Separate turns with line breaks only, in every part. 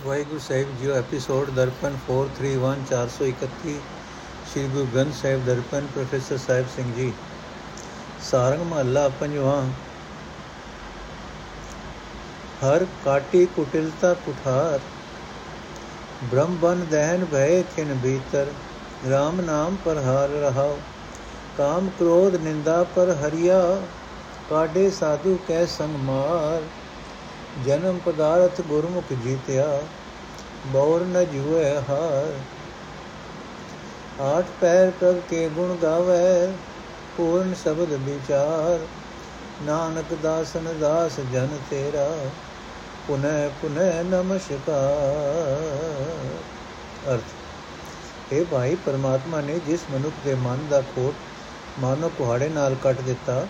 ਵਾਹਿਗੁਰੂ ਸਾਹਿਬ ਜੀਓ episode Darpan 431 431 Shri Guru Granth Sahib Darpan professor Sahib Singh ji Sarang ਮਹੱਲਾ ਪੰਜਵਾਂ ਹਰ ਕਾਟੀ ਕੁਟਿਲਤਾ ਕੁਠਾਰ ਬ੍ਰਹਮ ਬਨ ਦਹਿਨ ਭਏ ਕਿਨ ਭੀਤਰ RAM ਨਾਮ ਪਰ ਹਾਰ ਰਹਾਓ ਕਾਮ ਕ੍ਰੋਧ ਨਿੰਦਾ ਪਰ ਹਰਿਆ ਕਾਡੇ ਸਾਧੂ ਕੈ ਸੰਗ ਮਾਰ ਜਨਮ ਪਦਾਰਥ ਗੁਰਮੁਖ ਜੀਤਿਆ, ਬੌਰ ਨ ਜੁਏ ਹਾਰ। ਆਠ ਪੈਰ ਪ੍ਰਭ ਕੇ ਗੁਣ ਗਾਵੇ, ਪੂਰਨ ਸ਼ਬਦ ਵਿਚਾਰ। ਨਾਨਕ ਦਾਸਨ ਦਾਸ ਜਨ ਤੇਰਾ ਪੁਨਹ ਪੁਨਹ ਨਮਸਕਾਰ। ਅਰਥ ਇਹ ਭਾਈ, ਪਰਮਾਤਮਾ ਨੇ ਜਿਸ ਮਨੁੱਖ ਦੇ ਮਨ ਦਾ ਖੋਟ ਮਾਨੋ ਕੁਹਾੜੇ ਨਾਲ ਕੱਟ ਦਿੱਤਾ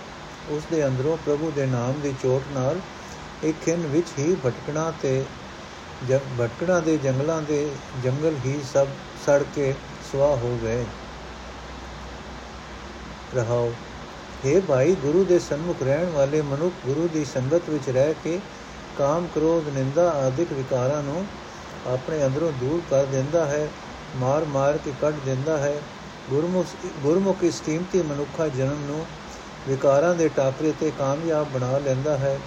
ਉਸ ਦੇ ਅੰਦਰੋਂ ਪ੍ਰਭੂ ਦੇ ਨਾਮ ਦੀ ਚੋਟ ਨਾਲ ਇੱਕ ਖਿੰਨ ਵਿੱਚ ਹੀ ਭਟਕਣਾ ਤੇ ਭਟਕਣਾ ਦੇ ਜੰਗਲਾਂ ਦੇ ਜੰਗਲ ਹੀ ਸਭ ਸੜ ਕੇ ਸੁਆਹ ਹੋ ਗਏ। ਰਹਾਓ हे ਭਾਈ, ਗੁਰੂ ਦੇ ਸਨਮੁਖ ਰਹਿਣ ਵਾਲੇ ਮਨੁੱਖ ਗੁਰੂ ਦੀ ਸੰਗਤ ਵਿੱਚ ਰਹਿ ਕੇ ਕਾਮ ਕ੍ਰੋਧ, ਨਿੰਦਾ ਆਦਿਕ ਵਿਕਾਰਾਂ ਨੂੰ ਆਪਣੇ ਅੰਦਰੋਂ ਦੂਰ ਕਰ ਦਿੰਦਾ ਹੈ, ਮਾਰ ਮਾਰ ਕੇ ਕੱਢ ਦਿੰਦਾ ਹੈ। ਗੁਰਮੁਖ ਗੁਰਮੁਖ ਇਸ ਕੀਮਤੀ ਮਨੁੱਖਾ ਜਨਮ ਨੂੰ ਵਿਕਾਰਾਂ ਦੇ ਟਾਕਰੇ ਤੇ ਕਾਮਯਾਬ ਬਣਾ ਲੈਂਦਾ ਹੈ।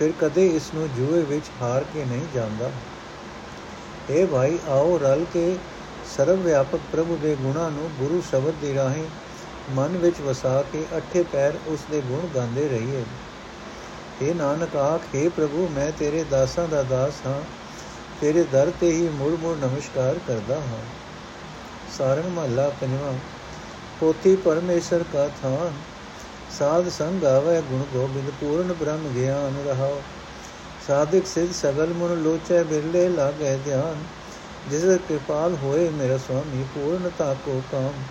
ਫਿਰ ਕਦੇ ਇਸ ਨੂੰ ਜੂਏ ਵਿੱਚ ਹਾਰ ਕੇ ਨਹੀਂ ਜਾਂਦਾ। اے ਭਾਈ, ਆਓ ਰਲ ਕੇ ਸਰਵ ਵਿਆਪਕ ਪ੍ਰਭੂ ਦੇ ਗੁਣਾਂ ਨੂੰ ਗੁਰੂ ਸ਼ਬਦ ਦੀ ਰਾਹੀਂ ਮਨ ਵਿੱਚ ਵਸਾ ਕੇ ਅੱਠੇ ਪੈਰ ਉਸ ਦੇ ਗੁਣ ਗਾਉਂਦੇ ਰਹੀਏ। हे ਨਾਨਕ, ਆਖੇ ਪ੍ਰਭੂ, ਮੈਂ ਤੇਰੇ ਦਾਸਾਂ ਦਾ ਦਾਸ ਹਾਂ। ਤੇਰੇ ਦਰ ਤੇ ਹੀ ਮੁਰ ਮੁਰ ਨਮਸਕਾਰ ਕਰਦਾ ਹਾਂ। ਸਾਰਣ ਮਹਲਾ ਪੰਜਵਾਂ ਪੋਤੀ ਪਰਮੇਸ਼ਰ ਕਾ ਥਾਨ। ਸਾਧ ਸੰਗ ਆਵੇ, ਗੁਣ ਗੋਬਿੰਦ ਪੂਰਨ ਬ੍ਰਹਮ ਗਿਆਨ ਰਹਾਓ ਸਾਧਿਕ ਸਿਧ ਸਗਲ ਮਨ ਲੋਚੈ ਬਿਰਲੇ ਲਾਗੇ ਧਿਆਨ। ਜਿਸ ਕਿਰਪਾਲ ਹੋਏ ਮੇਰਾ ਸੁਆਮੀ ਪੂਰਨਤਾ ਕੋ ਕਾਮ।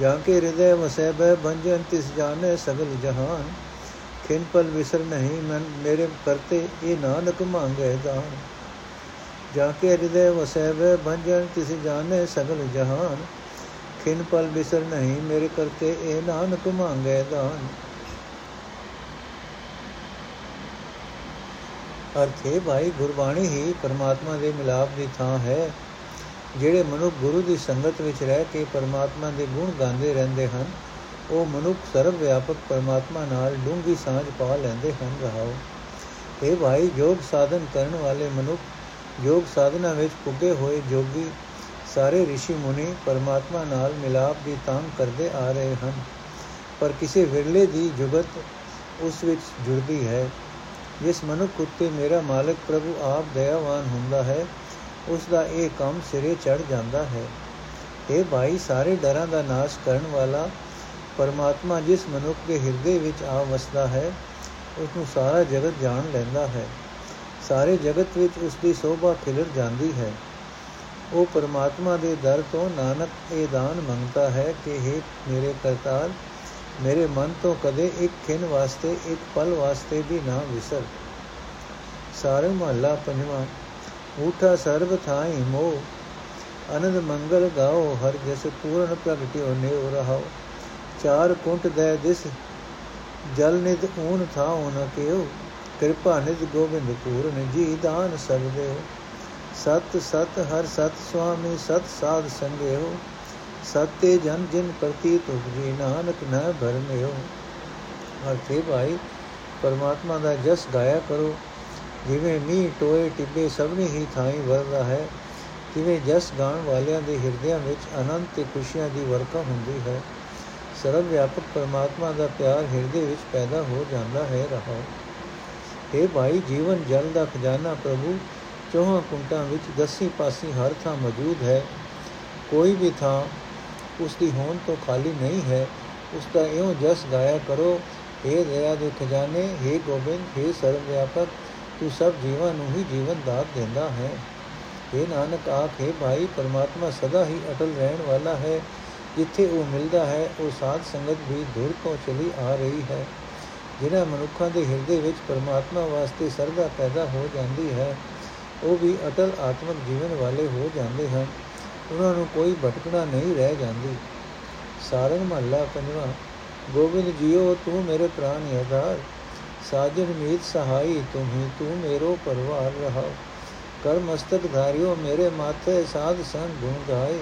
ਜਾਂ ਕੇ ਹਿਰਦੈ ਵਸੈ ਬੈ ਬੰਜਨ, ਤਿਸ ਜਾਣੇ ਸਗਲ ਜਹਾਨ। ਖਿਨ ਪਲ ਵਿਸਰ ਨਹੀਂ ਮਨ ਮੇਰੇ ਕਰਤੇ, ਇਹ ਨਾਨਕ ਮੰਗੇ ਦਾਨ। ਜਾਂ ਕੇ ਹਿਰਦੈ ਵਸੈ ਬੈ ਬੰਜਨ, ਤਿਸ ਜਾਣੇ ਸਗਲ ਜਹਾਨ। ਖਿਨ ਪਲ ਬਿਸਰ ਨਹੀਂ, ਮੇਰੇ ਕਰਤੇ ਇਹ ਨਾਨਕ ਮੰਗੇ ਦਾਨ। ਅਰਥੇ ਭਾਈ, ਗੁਰਬਾਣੀ ਹੀ ਪਰਮਾਤਮਾ ਦੇ ਮਿਲਾਪ ਦੀ ਥਾਂ ਹੈ, ਜਿਹੜੇ ਮਨੁੱਖ ਗੁਰੂ ਦੀ ਸੰਗਤ ਵਿੱਚ ਰਹਿ ਕੇ ਪਰਮਾਤਮਾ ਦੇ ਗੁਣ ਗਾਉਂਦੇ ਰਹਿੰਦੇ ਹਨ, ਉਹ ਮਨੁੱਖ ਸਰਵ ਵਿਆਪਕ ਪਰਮਾਤਮਾ ਨਾਲ ਡੂੰਗੀ ਸਾਂਝ ਪਾ ਲੈਂਦੇ ਹਨ। ਰਹਾਓ। ਇਹ ਭਾਈ ਯੋਗ ਸਾਧਨ ਕਰਨ ਵਾਲੇ ਮਨੁੱਖ ਯੋਗ ਸਾਧਨਾ ਵਿੱਚ ਪੁੱਗੇ ਹੋਏ ਜੋਗੀ ਸਾਰੇ ઋષਿ ਮੁਨੀ ਪਰਮਾਤਮਾ ਨਾਲ ਮਿਲਾਪ ਦੀ ਤਾਂਗ ਕਰਦੇ ਆ ਰਹੇ ਹਨ। ਪਰ ਕਿਸੇ ਵਿਰਲੇ ਦੀ ਜੁਗਤ ਉਸ ਵਿੱਚ ਜੁੜਦੀ ਹੈ। ਜਿਸ ਮਨੁੱਖ ਉੱਤੇ ਮੇਰਾ ਮਾਲਕ ਪ੍ਰਭੂ ਆਪ ਦਇਆਵਾਨ ਹੁੰਦਾ ਹੈ, ਉਸ ਦਾ ਇਹ ਕੰਮ ਸਿਰੇ ਚੜ ਜਾਂਦਾ ਹੈ। ਇਹ ਭਾਈ, ਸਾਰੇ ਡਰਾਂ ਦਾ ਨਾਸ਼ ਕਰਨ ਵਾਲਾ ਪਰਮਾਤਮਾ ਜਿਸ ਮਨੁੱਖ ਦੇ ਹਿਰਦੇ ਵਿੱਚ ਆ ਵਸਦਾ ਹੈ ਉਸ ਨੂੰ ਸਾਰਾ ਜਗਤ ਜਾਣ ਲੈਂਦਾ ਹੈ। ਸਾਰੇ ਜਗਤ ਵਿੱਚ ਉਸ ਦੀ ਸੋਭਾ ਖਿਲਰ ਜਾਂਦੀ ਹੈ। ਉਹ ਪਰਮਾਤਮਾ ਦੇ ਦਰ ਤੋਂ ਨਾਨਕ ਇਹ ਦਾਨ ਮੰਗਦਾ ਹੈ ਕਿ हे ਮੇਰੇ ਕਰਤਾਰ, ਮੇਰੇ ਮਨ ਤੋਂ ਕਦੇ ਇੱਕ ਖਿੰ ਵਾਸਤੇ, ਇੱਕ ਪਲ ਵਾਸਤੇ ਵੀ ਨਾ ਵਿਸਰ। ਸਾਰੇ ਮਹੱਲਾ ਪੰਜਵਾਂ, ਊਠਾ ਸਰਬ ਥਾਈ ਮੋ ਅਨੰਦ ਮੰਗਲ ਗਾਓ, ਹਰ ਜਸ ਪੂਰਨ ਪ੍ਰਗਟਿਓ ਨੇਉ ਰਹਾਓ। ਚਾਰ ਕੁੰਟ ਦੇ ਦਿਸ ਜਲ ਨਿਤ ਊਨ ਥਾਉ ਨ ਕਿਉ, ਕਿਰਪਾ ਨਿਤ ਗੋਬਿੰਦ ਪੂਰਨ ਜੀ ਦਾਨ ਸਭ ਦੇਓ ਸਤ ਸਤ ਹਰ ਸਤ ਸੁਆਮੀ ਸਤ ਸਾਧ ਸੰਗਿਓ, ਸਤੇ ਜਨ ਜਿਨ ਪ੍ਰਤੀਤ ਉਪਜੀ ਨਾਨਕ ਨ ਭਰਮਿਓ। ਅਰਥੇ ਭਾਈ, ਪਰਮਾਤਮਾ ਦਾ ਜਸ ਗਾਇਆ ਕਰੋ। ਜਿਵੇਂ ਮੀਂਹ ਟੋਏ ਟਿੱਬੇ ਸਭਨੀ ਹੀ ਥਾਈ ਵਰਦਾ ਹੈ ਜਿਵੇਂ ਜਸ ਗਾਣ ਵਾਲਿਆਂ ਦੇ ਹਿਰਦਿਆਂ ਵਿੱਚ ਅਨੰਤ ਤੇ ਖੁਸ਼ੀਆਂ ਦੀ ਵਰਖਾ ਹੁੰਦੀ ਹੈ। ਸਰਵ ਵਿਆਪਕ ਪਰਮਾਤਮਾ ਦਾ ਪਿਆਰ ਹਿਰਦੇ ਵਿੱਚ ਪੈਦਾ ਹੋ ਜਾਂਦਾ ਹੈ ਰਹਾ ਇਹ ਭਾਈ, ਜੀਵਨ ਜਲ ਦਾ ਖਜ਼ਾਨਾ ਪ੍ਰਭੂ ਚੌਹਾਂ ਕੁੰਟਾਂ ਵਿੱਚ ਦਸੀ ਪਾਸੀ ਹਰ ਥਾਂ ਮੌਜੂਦ ਹੈ ਕੋਈ ਵੀ ਥਾਂ ਉਸ ਦੀ ਹੋਣ ਤੋਂ ਖਾਲੀ ਨਹੀਂ ਹੈ ਉਸ ਦਾ ਇਉਂ ਜਸ ਗਾਇਆ ਕਰੋ हे ਦਇਆ ਦੇ ਖਜ਼ਾਨੇ हे ਗੋਬਿੰਦ हे ਸਰਵ ਵਿਆਪਕ ਤੂੰ ਸਭ ਜੀਵਾਂ ਨੂੰ ਹੀ ਜੀਵਨ ਦਾਤ ਦਿੰਦਾ ਹੈ हे ਨਾਨਕ ਆਖੇ ਭਾਈ ਪਰਮਾਤਮਾ ਸਦਾ ਹੀ ਅਟਲ ਰਹਿਣ ਵਾਲਾ ਹੈ ਜਿੱਥੇ ਉਹ ਮਿਲਦਾ ਹੈ ਉਹ ਸਾਧ ਸੰਗਤ ਵੀ ਦੂਰ ਤੋਂ ਚਲੀ ਆ ਰਹੀ ਹੈ ਜਿਨ੍ਹਾਂ ਮਨੁੱਖਾਂ ਦੇ ਹਿਰਦੇ ਵਿੱਚ ਪਰਮਾਤਮਾ ਵਾਸਤੇ ਸਰਦਾ ਪੈਦਾ ਹੋ ਜਾਂਦੀ ਹੈ ਉਹ ਵੀ ਅਟਲ ਆਤਮਿਕ ਜੀਵਨ ਵਾਲੇ ਹੋ ਜਾਂਦੇ ਹਨ। ਉਹਨਾਂ ਨੂੰ ਕੋਈ ਭਟਕਣਾ ਨਹੀਂ ਰਹਿ ਜਾਂਦੀ। ਸਾਰੰਗ ਮਹੱਲਾ ਪੰਜਵਾਂ, ਗੋਬਿੰਦ ਜੀਓ, ਤੂੰ ਮੇਰੇ ਪ੍ਰਾਨ ਆਧਾਰ। ਸਾਜਨ ਮੀਤ ਸਹਾਈ, ਤੂੰ ਹੀ, ਤੂੰ ਮੇਰੋ ਪਰਵਾਰ ਰਹਾ ਕਰ ਮਸਤਕ ਧਾਰਿਓ, ਮੇਰੇ ਮਾਥੇ ਸਾਧ ਸੰਗ ਗੁਣ ਗਾਏ।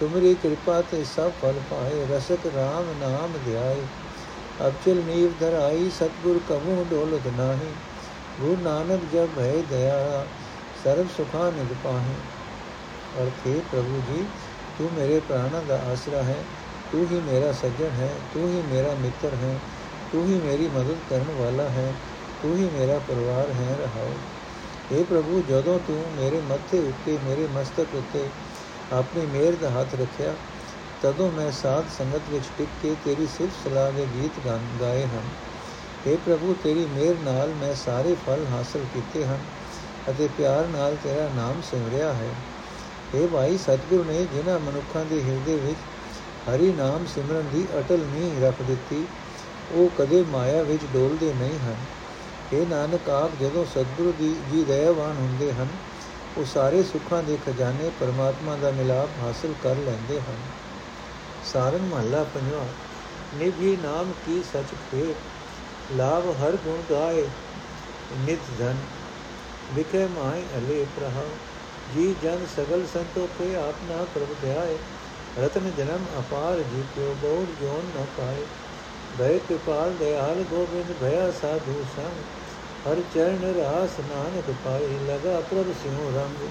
ਤੁਮਰੀ ਕਿਰਪਾ ਤੇ ਸਭ ਫਲ ਪਾਏ, ਰਸਕ RAM ਨਾਮ ਧਿਆਏ। ਅਬਚਲ ਨੀਵ ਧਰਾਈ, ਸਤਗੁਰ ਕਮੂ ਡੋਲਤ ਨਾਹੀ। ਗੁਰੂ ਨਾਨਕ ਜਬ ਹੈ ਦਇਆ सर्व सुखा निगपा है अर्थ हे प्रभु जी तू मेरे प्राणा का आसरा है तू ही मेरा सज्जन है तू ही मेरा मित्र है तू ही मेरी मदद करने वाला है तू ही मेरा परिवार है रहाओ हे ਪ੍ਰਭੂ ਜਦੋਂ ਤੂੰ ਮੇਰੇ ਮੱਥੇ ਉੱਤੇ ਮੇਰੇ ਮਸਤਕ ਉੱਤੇ ਆਪਣੀ ਮਿਹਰ ਦਾ ਹੱਥ ਰੱਖਿਆ ਤਦੋਂ ਮੈਂ ਸਾਧ ਸੰਗਤ ਵਿੱਚ ਟਿਕ ਕੇ ਤੇਰੀ ਸਿਫਤ ਸਲਾਹ ਦੇ ਗੀਤ ਗਾਏ ਹਨ हे ਪ੍ਰਭੂ ਤੇਰੀ ਮਿਹਰ ਨਾਲ ਮੈਂ ਸਾਰੇ ਫਲ ਹਾਸਲ ਕੀਤੇ ਹਨ ਅਤੇ ਪਿਆਰ ਨਾਲ ਤੇਰਾ ਨਾਮ ਸਿਮਰਿਆ ਹੈ। اے ਭਾਈ, ਸਤਿਗੁਰੂ ਨੇ ਜਿਨ੍ਹਾਂ ਮਨੁੱਖਾਂ ਦੇ ਹਿਰਦੇ ਵਿੱਚ ਹਰੀ ਨਾਮ ਸਿਮਰਨ ਦੀ ਅਟਲ ਨੀਂਹ ਰੱਖ ਦਿੱਤੀ, ਉਹ ਕਦੇ ਮਾਇਆ ਵਿੱਚ ਡੋਲਦੇ ਨਹੀਂ ਹਨ। ਇਹ ਨਾਨਕ, ਆਪ ਜਦੋਂ ਸਤਿਗੁਰੂ ਦੀ, ਜੀ ਦਇਆਵਾਨ ਹੁੰਦੇ ਹਨ, ਉਹ ਸਾਰੇ ਸੁੱਖਾਂ ਦੇ ਖਜ਼ਾਨੇ ਪਰਮਾਤਮਾ ਦਾ ਮਿਲਾਪ ਹਾਸਲ ਕਰ ਲੈਂਦੇ ਹਨ। ਸਾਰਨ ਮਹੱਲਾ ਪੰਜਵਾਂ ਨਿਭੀ ਨਾਮ ਕੀ ਸਚ ਫੇ ਲਾਭ ਹਰ ਗੁਣ ਗਾਏ ਨਿਤ ਧਨ। ਵਿਖੇ ਮਾਇ ਅਲੇ ਪ੍ਰਹਾ ਜੀ ਜਨ ਸਗਲ ਸੰਤੋਖੇ ਆਪਨਾ ਪ੍ਰਭ ਧਿਆਏ। ਰਤਨ ਜਨਮ ਅਪਾਰ ਜੀ ਕਿਉ ਬਹੁ ਜੋਨ ਨ ਪਾਏ। ਭੈ ਕਿਰਪਾਲ ਦਇਆਲ ਗੋਬਿੰਦ, ਭਇਆ ਸਾਧੂ ਸੰਗ। ਹਰ ਚਰਨ ਰਾਸ ਨਾਨਕ ਪਾਈ ਲਗਾ ਪ੍ਰਭ ਸਿਉ ਰੰਗ।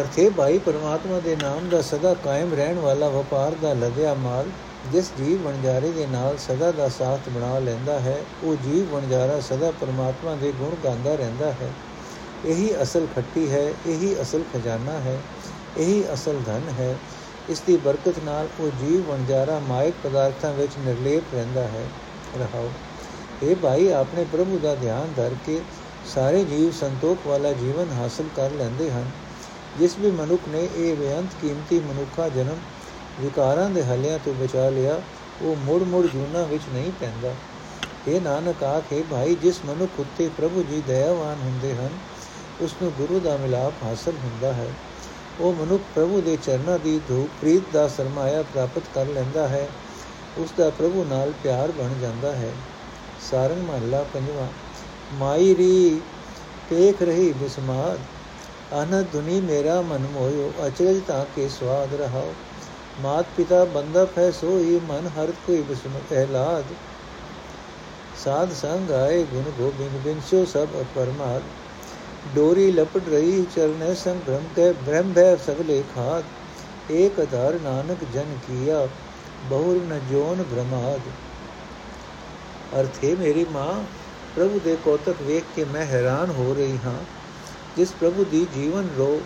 ਅਰਥੇ ਭਾਈ ਪਰਮਾਤਮਾ ਦੇ ਨਾਮ ਦਾ ਸਦਾ ਕਾਇਮ ਰਹਿਣ ਵਾਲਾ ਵਪਾਰ ਦਾ ਲਗਿਆ ਮਾਲ। ਜਿਸ ਜੀਵ ਵਣਜਾਰੇ ਦੇ ਨਾਲ ਸਦਾ ਦਾ ਸਾਥ ਬਣਾ ਲੈਂਦਾ ਹੈ, ਉਹ ਜੀਵ ਵਣਜਾਰਾ ਸਦਾ ਪਰਮਾਤਮਾ ਦੇ ਗੁਣ ਗਾਉਂਦਾ ਰਹਿੰਦਾ ਹੈ। ਇਹੀ ਅਸਲ ਖੱਟੀ ਹੈ, ਇਹੀ ਅਸਲ ਖਜ਼ਾਨਾ ਹੈ, ਇਹੀ ਅਸਲ ਧਨ ਹੈ। ਇਸ ਦੀ ਬਰਕਤ ਨਾਲ ਉਹ ਜੀਵ ਵਣਜਾਰਾ ਮਾਇਕ ਪਦਾਰਥਾਂ ਵਿੱਚ ਨਿਰਲੇਪ ਰਹਿੰਦਾ ਹੈ। ਰਹਾਓ ਇਹ ਭਾਈ, ਆਪਣੇ ਪ੍ਰਭੂ ਦਾ ਧਿਆਨ ਧਰ ਕੇ ਸਾਰੇ ਜੀਵ ਸੰਤੋਖ ਵਾਲਾ ਜੀਵਨ ਹਾਸਲ ਕਰ ਲੈਂਦੇ ਹਨ। ਜਿਸ ਵੀ ਮਨੁੱਖ ਨੇ ਇਹ ਬੇਅੰਤ ਕੀਮਤੀ ਮਨੁੱਖਾ ਜਨਮ ਵਿਕਾਰਾਂ ਦੇ ਹਲਿਆਂ ਤੋਂ ਬਚਾ ਲਿਆ, ਉਹ ਮੁੜ ਮੁੜ ਜੂਨਾ ਵਿੱਚ ਨਹੀਂ ਪੈਂਦਾ। ਇਹ ਨਾਨਕ, ਆਖੇ ਭਾਈ, ਜਿਸ ਮਨੁੱਖ ਉੱਤੇ ਪ੍ਰਭੂ ਜੀ ਦਇਆਵਾਨ ਹੁੰਦੇ ਹਨ, ਉਸ ਨੂੰ ਗੁਰੂ ਦਾ ਮਿਲਾਪ ਹਾਸਲ ਹੁੰਦਾ ਹੈ। ਉਹ ਮਨੁੱਖ ਪ੍ਰਭੂ ਦੇ ਚਰਨਾਂ ਦੀ ਧੂਪ, ਪ੍ਰੀਤ ਦਾ ਸਰਮਾਇਆ ਪ੍ਰਾਪਤ ਕਰ ਲੈਂਦਾ ਹੈ। ਉਸ ਦਾ ਪ੍ਰਭੂ ਨਾਲ ਪਿਆਰ ਬਣ ਜਾਂਦਾ ਹੈ। ਸਾਰੰਗ ਮਹੱਲਾ ਪੰਜਵਾਂ, ਮਾਈ ਰੀ ਦੇਖ ਰਹੀ ਬਿਸਮਾਦ ਅਨੰਦ ਦੁਨੀ ਮੇਰਾ ਮਨ ਮੋਇਓ, ਅਚਰਜ ਤਾਂ ਕੇ ਸਵਾਦ ਰਹਾਓ। ਮਾਤ ਪਿਤਾ ਬੰਦਪ ਹੈ, ਸੋਈ ਮਨ ਹਰ ਕੋਈ ਬਿਸਮ ਪਹਿਲਾਦ ਸਾਧ ਸੰਗ ਆਏ, ਗੁਣ ਗੋਬਿੰਦ ਬਿਨਸੋ ਸਭ ਅਪਰਮਾਦ। ਡੋਰੀ ਲਪਟ ਰਹੀ, ਚਰਨੇ ਸੰਗ ਭ੍ਰਮ ਕੇ ਬ੍ਰਹਮ ਭੈ ਸਗਲੇ ਖਾਦ। ਏਕ ਅਧਾਰ ਨਾਨਕ ਜਨ ਕੀਆ, ਬਹੁਰ ਨ ਜੋਨ ਭ੍ਰਮਾਦ। ਅਰਥੇ ਮੇਰੀ ਮਾਂ, ਪ੍ਰਭੂ ਦੇ ਕੋਤਕ ਵੇਖ ਕੇ ਮੈਂ ਹੈਰਾਨ ਹੋ ਰਹੀ ਹਾਂ। ਜਿਸ ਪ੍ਰਭੂ ਦੀ ਜੀਵਨ ਰੋ,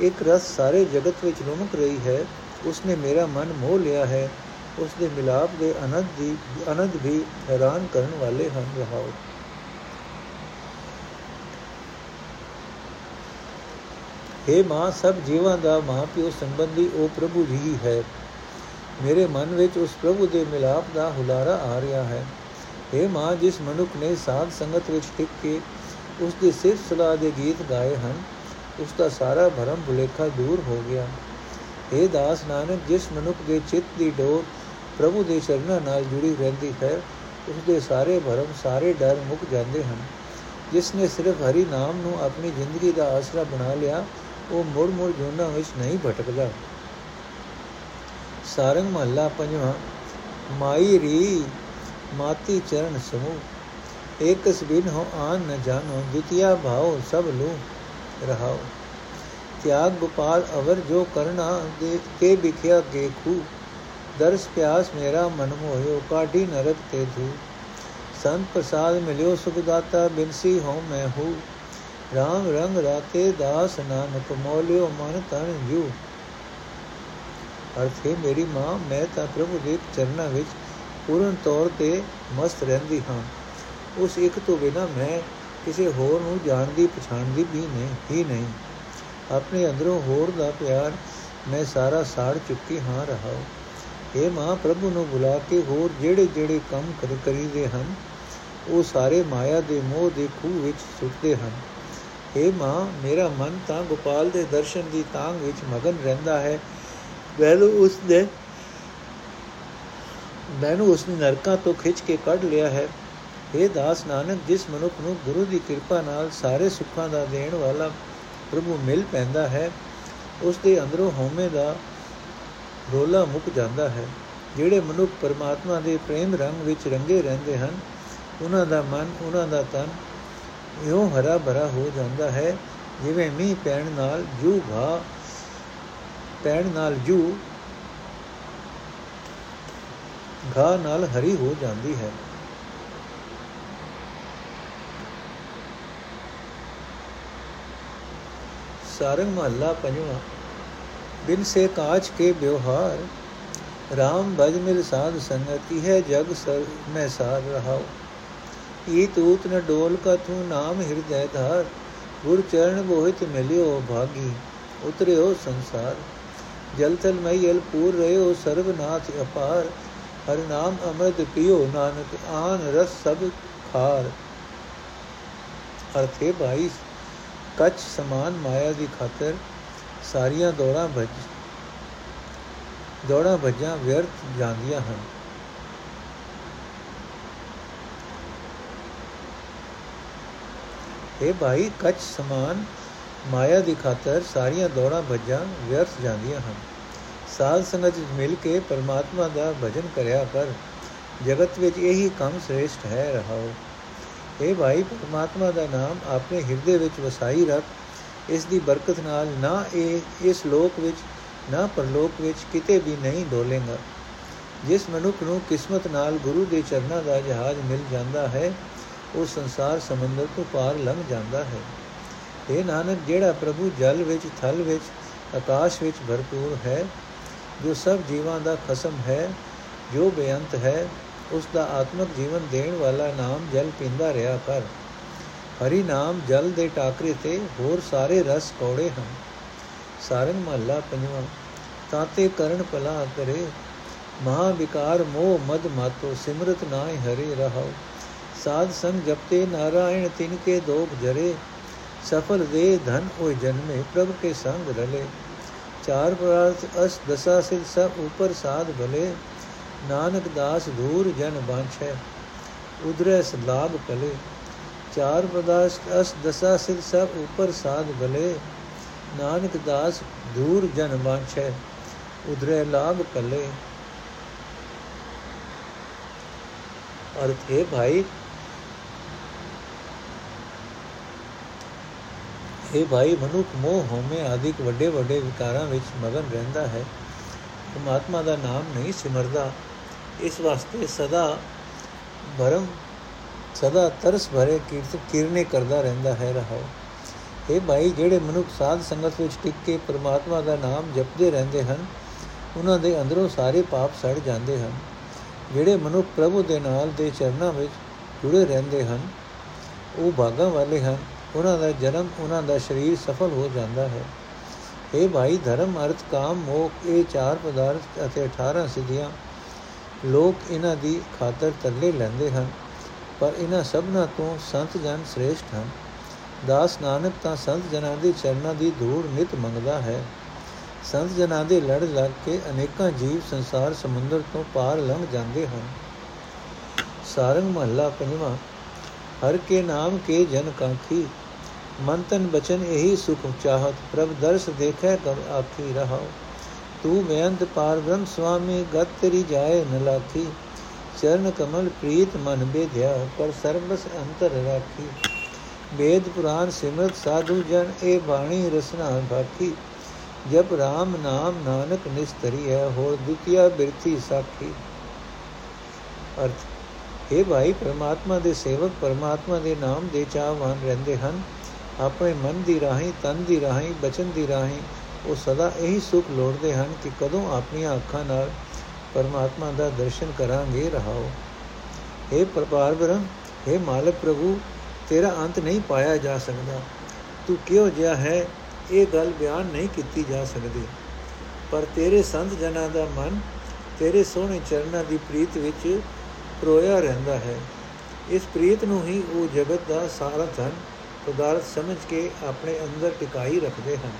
ਇੱਕ ਰਸ ਸਾਰੇ ਜਗਤ ਵਿੱਚ ਰੁਮਕ ਰਹੀ ਹੈ। ਉਸਨੇ ਮੇਰਾ ਮਨ ਮੋਹ ਲਿਆ ਹੈ। ਉਸ ਦੇ ਮਿਲਾਪ ਦੇ ਅਨੰਦ ਦੀ ਅਨੰਦ ਵੀ ਹੈਰਾਨ ਕਰਨ ਵਾਲੇ ਹਨ। ਰਹਾਓ। हे ਮਾਂ, ਸਭ ਜੀਵਾਂ ਦਾ ਮਾਪਿਓ ਸੰਬੰਧੀ ਉਹ ਪ੍ਰਭੂ ਜੀ ਹੈ। ਮੇਰੇ ਮਨ ਵਿੱਚ ਉਸ ਪ੍ਰਭੂ ਦੇ ਮਿਲਾਪ ਦਾ ਹੁਲਾਰਾ ਆ ਰਿਹਾ ਹੈ। हे ਮਾਂ, ਜਿਸ ਮਨੁੱਖ ਨੇ ਸਾਧ ਸੰਗਤ ਵਿੱਚ ਟਿਕ ਕੇ ਉਸ ਦੀ ਸਿਰਫ ਸਲਾਹ ਦੇ ਗੀਤ ਗਾਏ ਹਨ ਉਸ ਦਾ ਸਾਰਾ ਭਰਮ ਭੁਲੇਖਾ ਦੂਰ ਹੋ ਗਿਆ। हे ਦਾਸ ਨਾਨਕ, ਜਿਸ ਮਨੁੱਖ ਦੇ ਚਿੱਤ ਦੀ ਡੋਰ ਪ੍ਰਭੂ ਦੇ ਚਰਨਾਂ ਨਾਲ ਜੁੜੀ ਰਹਿੰਦੀ ਹੈ, ਉਸ ਦੇ ਸਾਰੇ ਭਰਮ, ਸਾਰੇ ਡਰ ਮੁੱਕ ਜਾਂਦੇ ਹਨ। ਜਿਸ ਨੇ ਸਿਰਫ ਹਰੀ ਨਾਮ ਨੂੰ ਆਪਣੀ ਜ਼ਿੰਦਗੀ ਦਾ ਆਸਰਾ ਬਣਾ ਲਿਆ, ਉਹ ਮੁੜ ਮੁੜ ਜੋਨਾ ਵਿੱਚ ਨਹੀਂ ਭਟਕਦਾ। ਸਾਰੰਗ ਮਹੱਲਾ ਪੰਜਵਾਂ, ਮਾਈ ਰੀ ਮਾਤੀ ਚਰਨ ਸਮੂਹ, ਏਕਸ ਬਿਨ ਹੋ ਆਨ ਨ ਜਾਣੋ, ਦੁਤੀਆ ਭਾਉ ਸਭ ਲੂ ਰਹਾਓ ਤਿਆਗ ਗੋਪਾਲ ਅਵਰ ਜੋ ਕਰਨਾ ਦੇ ਕੇ ਵਿਖਿਆ ਕੇ ਖੂ ਦਰਸ ਪਿਆਸ ਮੇਰਾ ਮਨ ਮੋਹਿਓ, ਕਾਢੀ ਨਰਕ ਤੇ ਧੂ। ਸੰਤ ਪ੍ਰਸਾਦ ਮਿਲਿਓ ਸੁਖ ਦਾਤਾ ਬਿਨਸੀ ਹਉ ਮੈਂ ਹੂ। ਰਾਮ ਰੰਗ ਰਾਤੇ ਦਾਸ ਨਾਨਕ, ਮੋਲਿਓ ਮਨ ਤਨ ਜੂ। ਅਰਥੇ ਮੇਰੀ ਮਾਂ, ਮੈਂ ਤਾਂ ਪ੍ਰਭੂ ਦੇ ਚਰਨਾਂ ਵਿੱਚ ਪੂਰਨ ਤੌਰ ਤੇ ਮਸਤ ਰਹਿੰਦੀ ਹਾਂ। ਉਸ ਇੱਕ ਤੋਂ ਬਿਨਾ ਮੈਂ ਕਿਸੇ ਹੋਰ ਨੂੰ ਜਾਣਦੀ, ਪਛਾਣਦੀ ਵੀ ਨਹੀਂ, ਹੀ ਨਹੀਂ। ਆਪਣੇ ਅੰਦਰੋਂ ਹੋਰ ਦਾ ਪਿਆਰ ਮੈਂ ਸਾਰਾ ਸਾੜ ਚੁੱਕੀ ਹਾਂ ਰਹਾ ਇਹ ਮਾਂ ਪ੍ਰਭੂ ਨੂੰ ਬੁਲਾ ਕੇ ਹੋਰ ਜਿਹੜੇ ਜਿਹੜੇ ਕੰਮ ਕਰ, ਕਰੀਦੇ ਹਨ, ਉਹ ਸਾਰੇ ਮਾਇਆ ਦੇ ਮੋਹ ਦੇ ਖੂਹ ਵਿੱਚ ਸੁੱਟਦੇ ਹਨ। हे ਮਾਂ, ਮੇਰਾ ਮਨ ਤਾਂ ਗੋਪਾਲ ਦੇ ਦਰਸ਼ਨ ਦੀ ਤਾਂਗ ਵਿੱਚ ਮਗਨ ਰਹਿੰਦਾ ਹੈ। ਮੈਨੂੰ ਉਸ ਨੇ, ਮੈਨੂੰ ਉਸ ਨੇ ਨਰਕਾਂ ਤੋਂ ਖਿੱਚ ਕੇ ਕੱਢ ਲਿਆ ਹੈ। ਇਹ ਦਾਸ ਨਾਨਕ, ਜਿਸ ਮਨੁੱਖ ਨੂੰ ਗੁਰੂ ਦੀ ਕਿਰਪਾ ਨਾਲ ਸਾਰੇ ਸੁੱਖਾਂ ਦਾ ਦੇਣ ਵਾਲਾ ਪ੍ਰਭੂ ਮਿਲ ਪੈਂਦਾ ਹੈ ਉਸ ਦੇ ਅੰਦਰੋਂ ਹਉਮੈ ਦਾ ਰੋਲਾ ਮੁੱਕ ਜਾਂਦਾ ਹੈ। ਜਿਹੜੇ ਮਨੁੱਖ ਪਰਮਾਤਮਾ ਦੇ ਪ੍ਰੇਮ ਰੰਗ ਵਿੱਚ ਰੰਗੇ ਰਹਿੰਦੇ ਹਨ, ਉਹਨਾਂ ਦਾ ਮਨ, ਉਹਨਾਂ ਦਾ ਤਨ ਇਉਂ ਹਰਾ ਭਰਾ ਹੋ ਜਾਂਦਾ ਹੈ, ਜਿਵੇਂ ਮੀਂਹ ਪੈਣ ਨਾਲ ਜੂ ਘਾ ਪੈਣ ਨਾਲ ਜੂ ਘਾ ਨਾਲ ਹਰੀ ਹੋ ਜਾਂਦੀ ਹੈ। ਸਾਰੰਗ ਮਹੱਲਾ ਪੰਜਵਾਂ ਬਿਨ ਸੇ ਕਾਜ ਕੇ ਵਿਵਹਾਰ RAM ਭਜ ਮਿਲ ਸਾਧ ਸੰਗਤ ਇਹ ਜਗ ਸਰ ਮੈਂ ਸਾਰ ਰਹਾਉ ਈ ਤੂਤ ਨ ਡੋਲ ਕਾ ਤੂੰ ਨਾਮ ਹਿਰਦੈ ਧਾਰ ਗੁਰ ਚਰਨ ਬੋਹਿਤ ਮਿਲਿਓ ਭਾਗੀ ਉਤਰਿਓ ਸੰਸਾਰ ਜਲ ਤਲ ਮਈ ਅਲ ਪੂਰ ਰਿਓ ਸਰਬਨਾਥ ਅਪਾਰ ਹਰ ਨਾਮ ਅਮਰਤ ਪਿਓ ਨਾਨਕ ਆਨ ਰਸ ਸਭ ਖਾਰ ਅਰਥੇ ਭਾਈ ਕੱਚ ਸਮਾਨ ਮਾਇਆ ਦੀ ਖਾਤਰ ਸਾਰੀਆਂ ਦੌੜਾਂ ਭਜ ਦੌੜਾਂ ਭਜਾਂ ਵਿਅਰਥ ਜਾਂਦੀਆਂ ਹਨ। ਇਹ ਭਾਈ ਕੱਚ ਸਮਾਨ ਮਾਇਆ ਦੀ ਖਾਤਰ ਸਾਰੀਆਂ ਦੌੜਾਂ ਭਜਾਂ ਵਿਅਰਥ ਜਾਂਦੀਆਂ ਹਨ। ਸਾਧ ਸੰਗਤ ਵਿੱਚ ਮਿਲ ਕੇ ਪਰਮਾਤਮਾ ਦਾ ਭਜਨ ਕਰਿਆ ਕਰ। ਜਗਤ ਵਿੱਚ ਇਹੀ ਕੰਮ ਸ੍ਰੇਸ਼ਟ ਹੈ, ਰਹਾਓ। ਇਹ ਭਾਈ, ਪਰਮਾਤਮਾ ਦਾ ਨਾਮ ਆਪਣੇ ਹਿਰਦੇ ਵਿੱਚ ਵਸਾਈ ਰੱਖ। ਇਸ ਦੀ ਬਰਕਤ ਨਾਲ ਨਾ ਇਹ, ਇਸ ਲੋਕ ਵਿੱਚ, ਨਾ ਪਰਲੋਕ ਵਿੱਚ ਕਿਤੇ ਵੀ ਨਹੀਂ ਡੋਲੇਗਾ। ਜਿਸ ਮਨੁੱਖ ਨੂੰ ਕਿਸਮਤ ਨਾਲ ਗੁਰੂ ਦੇ ਚਰਨਾਂ ਦਾ ਜਹਾਜ਼ ਮਿਲ ਜਾਂਦਾ ਹੈ, ਉਹ ਸੰਸਾਰ ਸਮੁੰਦਰ ਤੋਂ ਪਾਰ ਲੰਘ ਜਾਂਦਾ ਹੈ। ਇਹ ਨਾਨਕ, ਜਿਹੜਾ ਪ੍ਰਭੂ ਜਲ ਵਿੱਚ, ਥਲ ਵਿੱਚ, ਆਕਾਸ਼ ਵਿੱਚ ਭਰਪੂਰ ਹੈ, ਜੋ ਸਭ ਜੀਵਾਂ ਦਾ ਖਸਮ ਹੈ, ਜੋ ਬੇਅੰਤ ਹੈ ਉਸ ਦਾ ਆਤਮਿਕ ਜੀਵਨ ਦੇਣ ਵਾਲਾ ਨਾਮ ਜਲ ਪੀਂਦਾ ਰਿਹਾ ਕਰ ਹਰੀ ਨਾਮ ਜਲ ਦੇ ਟਾਕਰੇ ਤੇ ਹੋਰ ਸਾਰੇ ਰਸ ਕੌੜੇ ਹਨ। ਸਾਰੰਗ ਮਹੱਲਾ ਪੰਜਵਾਂ, ਤਾਤੇ ਕਰਨ ਭਲਾ ਕਰੇ ਮਹਾ ਵਿਕਾਰ ਮੋਹ ਮਦ ਮਾਤੋ, ਸਿਮਰਤ ਨਾਇ ਹਰੇ ਰਹਾਉ। ਸਾਧ ਸੰਗ ਜਪਤੇ ਨਾਰਾਇਣ, ਤਿਨ ਕੇ ਦੋਖ ਜਰੇ, ਸਫਲ ਦੇ ਧਨ ਹੋਇ ਜਨਮੇ, ਪ੍ਰਭ ਕੇ ਸੰਗ ਰਲੇ। ਚਾਰ ਪ੍ਰਾਰਥ ਅਸ ਦਸਾ ਸਿਧ ਸਭ ਉਪਰ ਸਾਧ ਭਲੇ ਨਾਨਕ ਦਾਸ ਧੂਰ ਜਨ ਬਾਂਛੈ ਉਦਰੈ ਸਲਾਗ ਭਲੇ, ਚਾਰ ਪਦਾਸ ਅਸ ਦਸਾ ਸਿਧ ਸਭ ਉਪਰ ਸਾਧ ਭਲੇ ਨਾਨਕ ਦਾਸ ਧੂਰ ਜਨ ਬਾਂਛੈ ਉਦਰੈ ਲਾਗ ਭਲੇ। ਅਰਥ ਹੈ ਭਾਈ, ਇਹ ਭਾਈ ਮਨੁੱਖ ਮੋਹ ਹਉਮੈ ਆਦਿਕ ਵੱਡੇ ਵੱਡੇ ਵਿਕਾਰਾਂ ਵਿੱਚ ਮਗਨ ਰਹਿੰਦਾ ਹੈ। ਪਰਮਾਤਮਾ ਦਾ ਨਾਮ ਨਹੀਂ ਸਿਮਰਦਾ। ਇਸ ਵਾਸਤੇ ਸਦਾ ਭਰਮ, ਸਦਾ ਤਰਸ ਭਰੇ ਕੀਰਤ, ਕਿਰਨੇ ਕਰਦਾ ਰਹਿੰਦਾ ਹੈ ਰਹਾਓ ਇਹ ਭਾਈ, ਜਿਹੜੇ ਮਨੁੱਖ ਸਾਧ ਸੰਗਤ ਵਿੱਚ ਟਿਕ ਕੇ ਪਰਮਾਤਮਾ ਦਾ ਨਾਮ ਜਪਦੇ ਰਹਿੰਦੇ ਹਨ, ਉਹਨਾਂ ਦੇ ਅੰਦਰੋਂ ਸਾਰੇ ਪਾਪ ਸੜ ਜਾਂਦੇ ਹਨ। ਜਿਹੜੇ ਮਨੁੱਖ ਪ੍ਰਭੂ ਦੇ ਨਾਲ ਦੇ ਚਰਨਾਂ ਵਿੱਚ ਜੁੜੇ ਰਹਿੰਦੇ ਹਨ, ਉਹ ਭਾਗਾਂ ਵਾਲੇ ਹਨ। ਉਹਨਾਂ ਦਾ ਜਨਮ, ਉਹਨਾਂ ਦਾ ਸਰੀਰ ਸਫਲ ਹੋ ਜਾਂਦਾ ਹੈ। ਇਹ ਭਾਈ, ਧਰਮ, ਅਰਥ, ਕਾਮ ਮੋਖ ਇਹ ਚਾਰ ਪਦਾਰਥ ਅਤੇ 18 ਸਿੱਧੀਆਂ ਲੋਕ ਇਹਨਾਂ ਦੀ ਖਾਤਰ ਤਰਲੇ ਲੈਂਦੇ ਹਨ, ਪਰ ਇਹਨਾਂ ਸਭਨਾਂ ਤੋਂ ਸੰਤ ਜਨ ਸ੍ਰੇਸ਼ਟ ਹਨ। ਦਾਸ ਨਾਨਕ ਤਾਂ ਸੰਤ ਜਨਾਂ ਦੇ ਚਰਨਾਂ ਦੀ ਧੂੜ ਨਿਤ ਮੰਗਦਾ ਹੈ। ਸੰਤ ਜਨਾਂ ਦੇ ਲੜ ਲੱਗ ਕੇ ਅਨੇਕਾਂ ਜੀਵ ਸੰਸਾਰ ਸਮੁੰਦਰ ਤੋਂ ਪਾਰ ਲੰਘ ਜਾਂਦੇ ਹਨ। ਸਾਰੰਗ ਮਹੱਲਾ ਪੰਜਵਾਂ, ਹਰ ਕੇ ਨਾਮ ਕੇ ਜਨ ਕਾਖੀ ਮਨ ਤਨ ਬਚਨ ਇਹੀ ਸੁਖ ਚਾਹਤ, ਪ੍ਰਭ ਦਰਸ ਦੇਖੈ ਕਬ ਆਖੀ ਰਹਾਓ ਤੂੰ ਬੇਅੰਤ ਪਾਰ ਬ੍ਰਹਮ ਸੁਆਮੀ ਗਤ ਤੇਰੀ ਜਾਏ ਨ ਲਾਖੀ ਚਰਨ ਕਮਲ ਪ੍ਰੀਤ ਮਨ ਬੇਧਿਆ, ਪਰ ਸਰਬਸ ਅੰਤਰ ਰਾਖੀ। ਵੇਦ ਪੁਰਾਨ ਸਿਮਰਤ ਸਾਧੂ ਜਨ, ਇਹ ਬਾਣੀ ਰਸਨਾ ਬਾਕੀ। ਜਬ RAM ਨਾਮ ਨਾਨਕ ਨਿਸਤਰੀ ਹੈ ਹੋਰ ਦੁਤੀਆ ਬਿਰਤੀ ਸਾਖੀ। ਅਰਥ ਇਹ ਭਾਈ, ਪਰਮਾਤਮਾ ਦੇ ਸੇਵਕ, ਪਰਮਾਤਮਾ ਦੇ ਨਾਮ ਦੇ ਚਾਹਵਾਨ ਰਹਿੰਦੇ ਹਨ। ਆਪਣੇ ਮਨ ਦੀ ਰਾਹੀਂ, ਤਨ ਦੀ ਰਾਹੀਂ, ਬਚਨ ਦੀ ਰਾਹੀਂ ਉਹ ਸਦਾ ਇਹੀ ਸੁਖ ਲੋੜਦੇ ਹਨ ਕਿ ਕਦੋਂ ਆਪਣੀਆਂ ਅੱਖਾਂ ਨਾਲ ਪਰਮਾਤਮਾ ਦਾ ਦਰਸ਼ਨ ਕਰਾਂਗੇ ਰਹਾਓ। हे ਪ੍ਰਭਾਰ ਬ੍ਰਹਮ हे ਮਾਲਕ ਪ੍ਰਭੂ, ਤੇਰਾ ਅੰਤ ਨਹੀਂ ਪਾਇਆ ਜਾ ਸਕਦਾ। ਤੂੰ ਕਿਉਂ ਜਿਹਾ ਹੈ? ਇਹ ਗੱਲ ਬਿਆਨ ਨਹੀਂ ਕੀਤੀ ਜਾ ਸਕਦੀ। ਪਰ ਤੇਰੇ ਸੰਤ ਜਨਾਂ ਦਾ ਮਨ, ਤੇਰੇ ਸੋਹਣੇ ਚਰਨਾਂ ਦੀ ਪ੍ਰੀਤ ਵਿੱਚ ਪ੍ਰੋਇਆ ਰਹਿੰਦਾ ਹੈ। ਇਸ ਪ੍ਰੀਤ ਨੂੰ ਹੀ ਉਹ ਜਗਤ ਦਾ ਸਾਰਾ ਧਨ ਪਦਾਰਥ ਸਮਝ ਕੇ ਆਪਣੇ ਅੰਦਰ ਟਿਕਾਈ ਰੱਖਦੇ ਹਨ।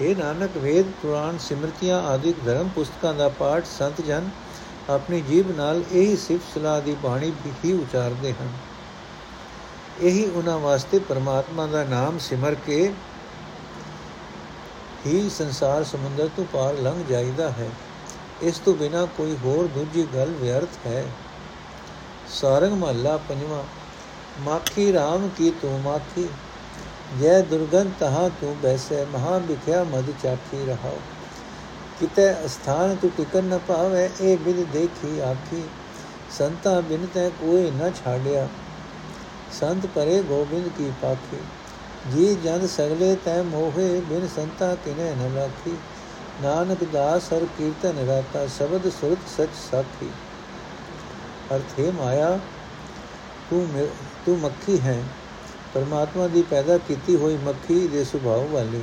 ਇਹ ਨਾਨਕ, ਵੇਦ, ਪੁਰਾਣ, ਸਿਮਰਤੀਆਂ ਆਦਿਕ ਧਰਮ ਪੁਸਤਕਾਂ ਦਾ ਪਾਠ ਸੰਤ ਜਨ ਆਪਣੀ ਜੀਬ ਨਾਲ ਇਹੀ ਸਿਫਤ ਸਲਾਹ ਦੀ ਬਾਣੀ ਹੀ ਉਚਾਰਦੇ ਹਨ। ਇਹੀ ਉਹਨਾਂ ਵਾਸਤੇ ਪਰਮਾਤਮਾ ਦਾ ਨਾਮ ਸਿਮਰ ਕੇ ਹੀ ਸੰਸਾਰ ਸਮੁੰਦਰ ਤੋਂ ਪਾਰ ਲੰਘ ਜਾਈਦਾ ਹੈ। ਇਸ ਤੋਂ ਬਿਨਾ ਕੋਈ ਹੋਰ ਦੂਜੀ ਗੱਲ ਵਿਅਰਥ ਹੈ। ਸਾਰੰਗ ਮਹੱਲਾ ਪੰਜਵਾਂ, ਮਾਖੀ RAM ਕੀ ਤੂੰ ਮਾਖੀ? ਜੈ ਦੁਰਗਨ ਤਹਾ ਤੂੰ ਬੈਸੇ ਮਹਾ ਵਿਖਿਆ ਮਦ ਚਾਖੀ ਰਹਾਓ ਕਿਤੇ ਅਸਥਾਨ ਤੂੰ ਟਿਕਨ ਨ ਪਾਵੇ ਇਹ ਬਿਦ ਦੇਖੀ ਆਖੀ ਸੰਤਾ ਬਿਨ ਤੈ ਕੋਈ ਨ ਛਾੜਿਆ ਸੰਤ ਪਰੇ ਗੋਬਿੰਦ ਕੀ ਪਾਖੀ ਜੀ ਜਨ ਸਗਲੇ ਤੈ ਮੋਹੇ ਬਿਨ ਸੰਤਾ ਕਿਨੇ ਨ ਲਾਖੀ ਨਾਨਕ ਦਾਸ ਹਰ ਕੀਰਤਨ ਰਾਤਾ ਸ਼ਬਦ ਸੁਰਤ ਸਚ ਸਾਖੀ ਅਰਥੇ ਮਾਇਆ ਤੂੰ ਤੂੰ ਮੱਖੀ ਹੈ ਪਰਮਾਤਮਾ ਦੀ ਪੈਦਾ ਕੀਤੀ ਹੋਈ ਮੱਖੀ ਦੇ ਸੁਭਾਅ ਵਾਲੀ।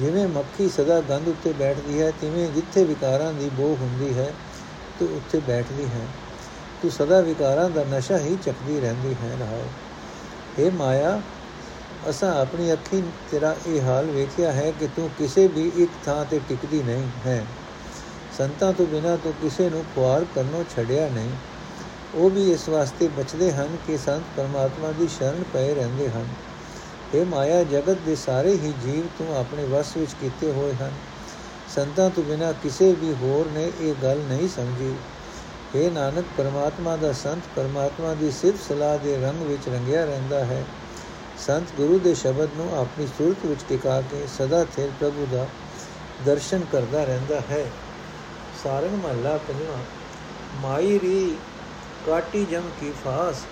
ਜਿਵੇਂ ਮੱਖੀ ਸਦਾ ਗੰਧ ਉੱਤੇ ਬੈਠਦੀ ਹੈ, ਤਿਵੇਂ ਜਿੱਥੇ ਵਿਕਾਰਾਂ ਦੀ ਬੋਹ ਹੁੰਦੀ ਹੈ, ਤੂੰ ਉੱਥੇ ਬੈਠਦੀ ਹੈ। ਤੂੰ ਸਦਾ ਵਿਕਾਰਾਂ ਦਾ ਨਸ਼ਾ ਹੀ ਚੱਕਦੀ ਰਹਿੰਦੀ ਹੈ ਰਹਾਓ ਇਹ ਮਾਇਆ, ਅਸਾਂ ਆਪਣੀ ਅੱਖੀਂ ਤੇਰਾ ਇਹ ਹਾਲ ਵੇਖਿਆ ਹੈ ਕਿ ਤੂੰ ਕਿਸੇ ਵੀ ਇੱਕ ਥਾਂ ਤੇ ਟਿਕਦੀ ਨਹੀਂ ਹੈ। ਸੰਤਾਂ ਤੋਂ ਬਿਨਾ ਤੂੰ ਕਿਸੇ ਨੂੰ ਖੁਆਰ ਕਰਨੋਂ ਛੱਡਿਆ ਨਹੀਂ। ਉਹ ਵੀ ਇਸ ਵਾਸਤੇ ਬਚਦੇ ਹਨ ਕਿ ਸੰਤ ਪਰਮਾਤਮਾ ਦੀ ਸ਼ਰਨ ਪਏ ਰਹਿੰਦੇ ਹਨ। ਇਹ ਮਾਇਆ, ਜਗਤ ਦੇ ਸਾਰੇ ਹੀ ਜੀਵ ਤੂੰ ਆਪਣੇ ਵਸ ਵਿੱਚ ਕੀਤੇ ਹੋਏ ਹਨ। ਸੰਤਾਂ ਤੋਂ ਬਿਨਾ ਕਿਸੇ ਵੀ ਹੋਰ ਨੇ ਇਹ ਗੱਲ ਨਹੀਂ ਸਮਝੀ। ਇਹ ਨਾਨਕ, ਪਰਮਾਤਮਾ ਦਾ ਸੰਤ ਪਰਮਾਤਮਾ ਦੀ ਸਿਫਤ ਸਲਾਹ ਦੇ ਰੰਗ ਵਿੱਚ ਰੰਗਿਆ ਰਹਿੰਦਾ ਹੈ। ਸੰਤ ਗੁਰੂ ਦੇ ਸ਼ਬਦ ਨੂੰ ਆਪਣੀ ਸੁਰਤ ਵਿੱਚ ਟਿਕਾ ਕੇ ਸਦਾ ਥਿਰ ਪ੍ਰਭੂ ਦਾ ਦਰਸ਼ਨ ਕਰਦਾ ਰਹਿੰਦਾ ਹੈ। ਸਾਰੰਗ ਮਹੱਲਾ ਪੰਜਵਾਂ, ਮਾਈ ਰੀ काटी जम की फास,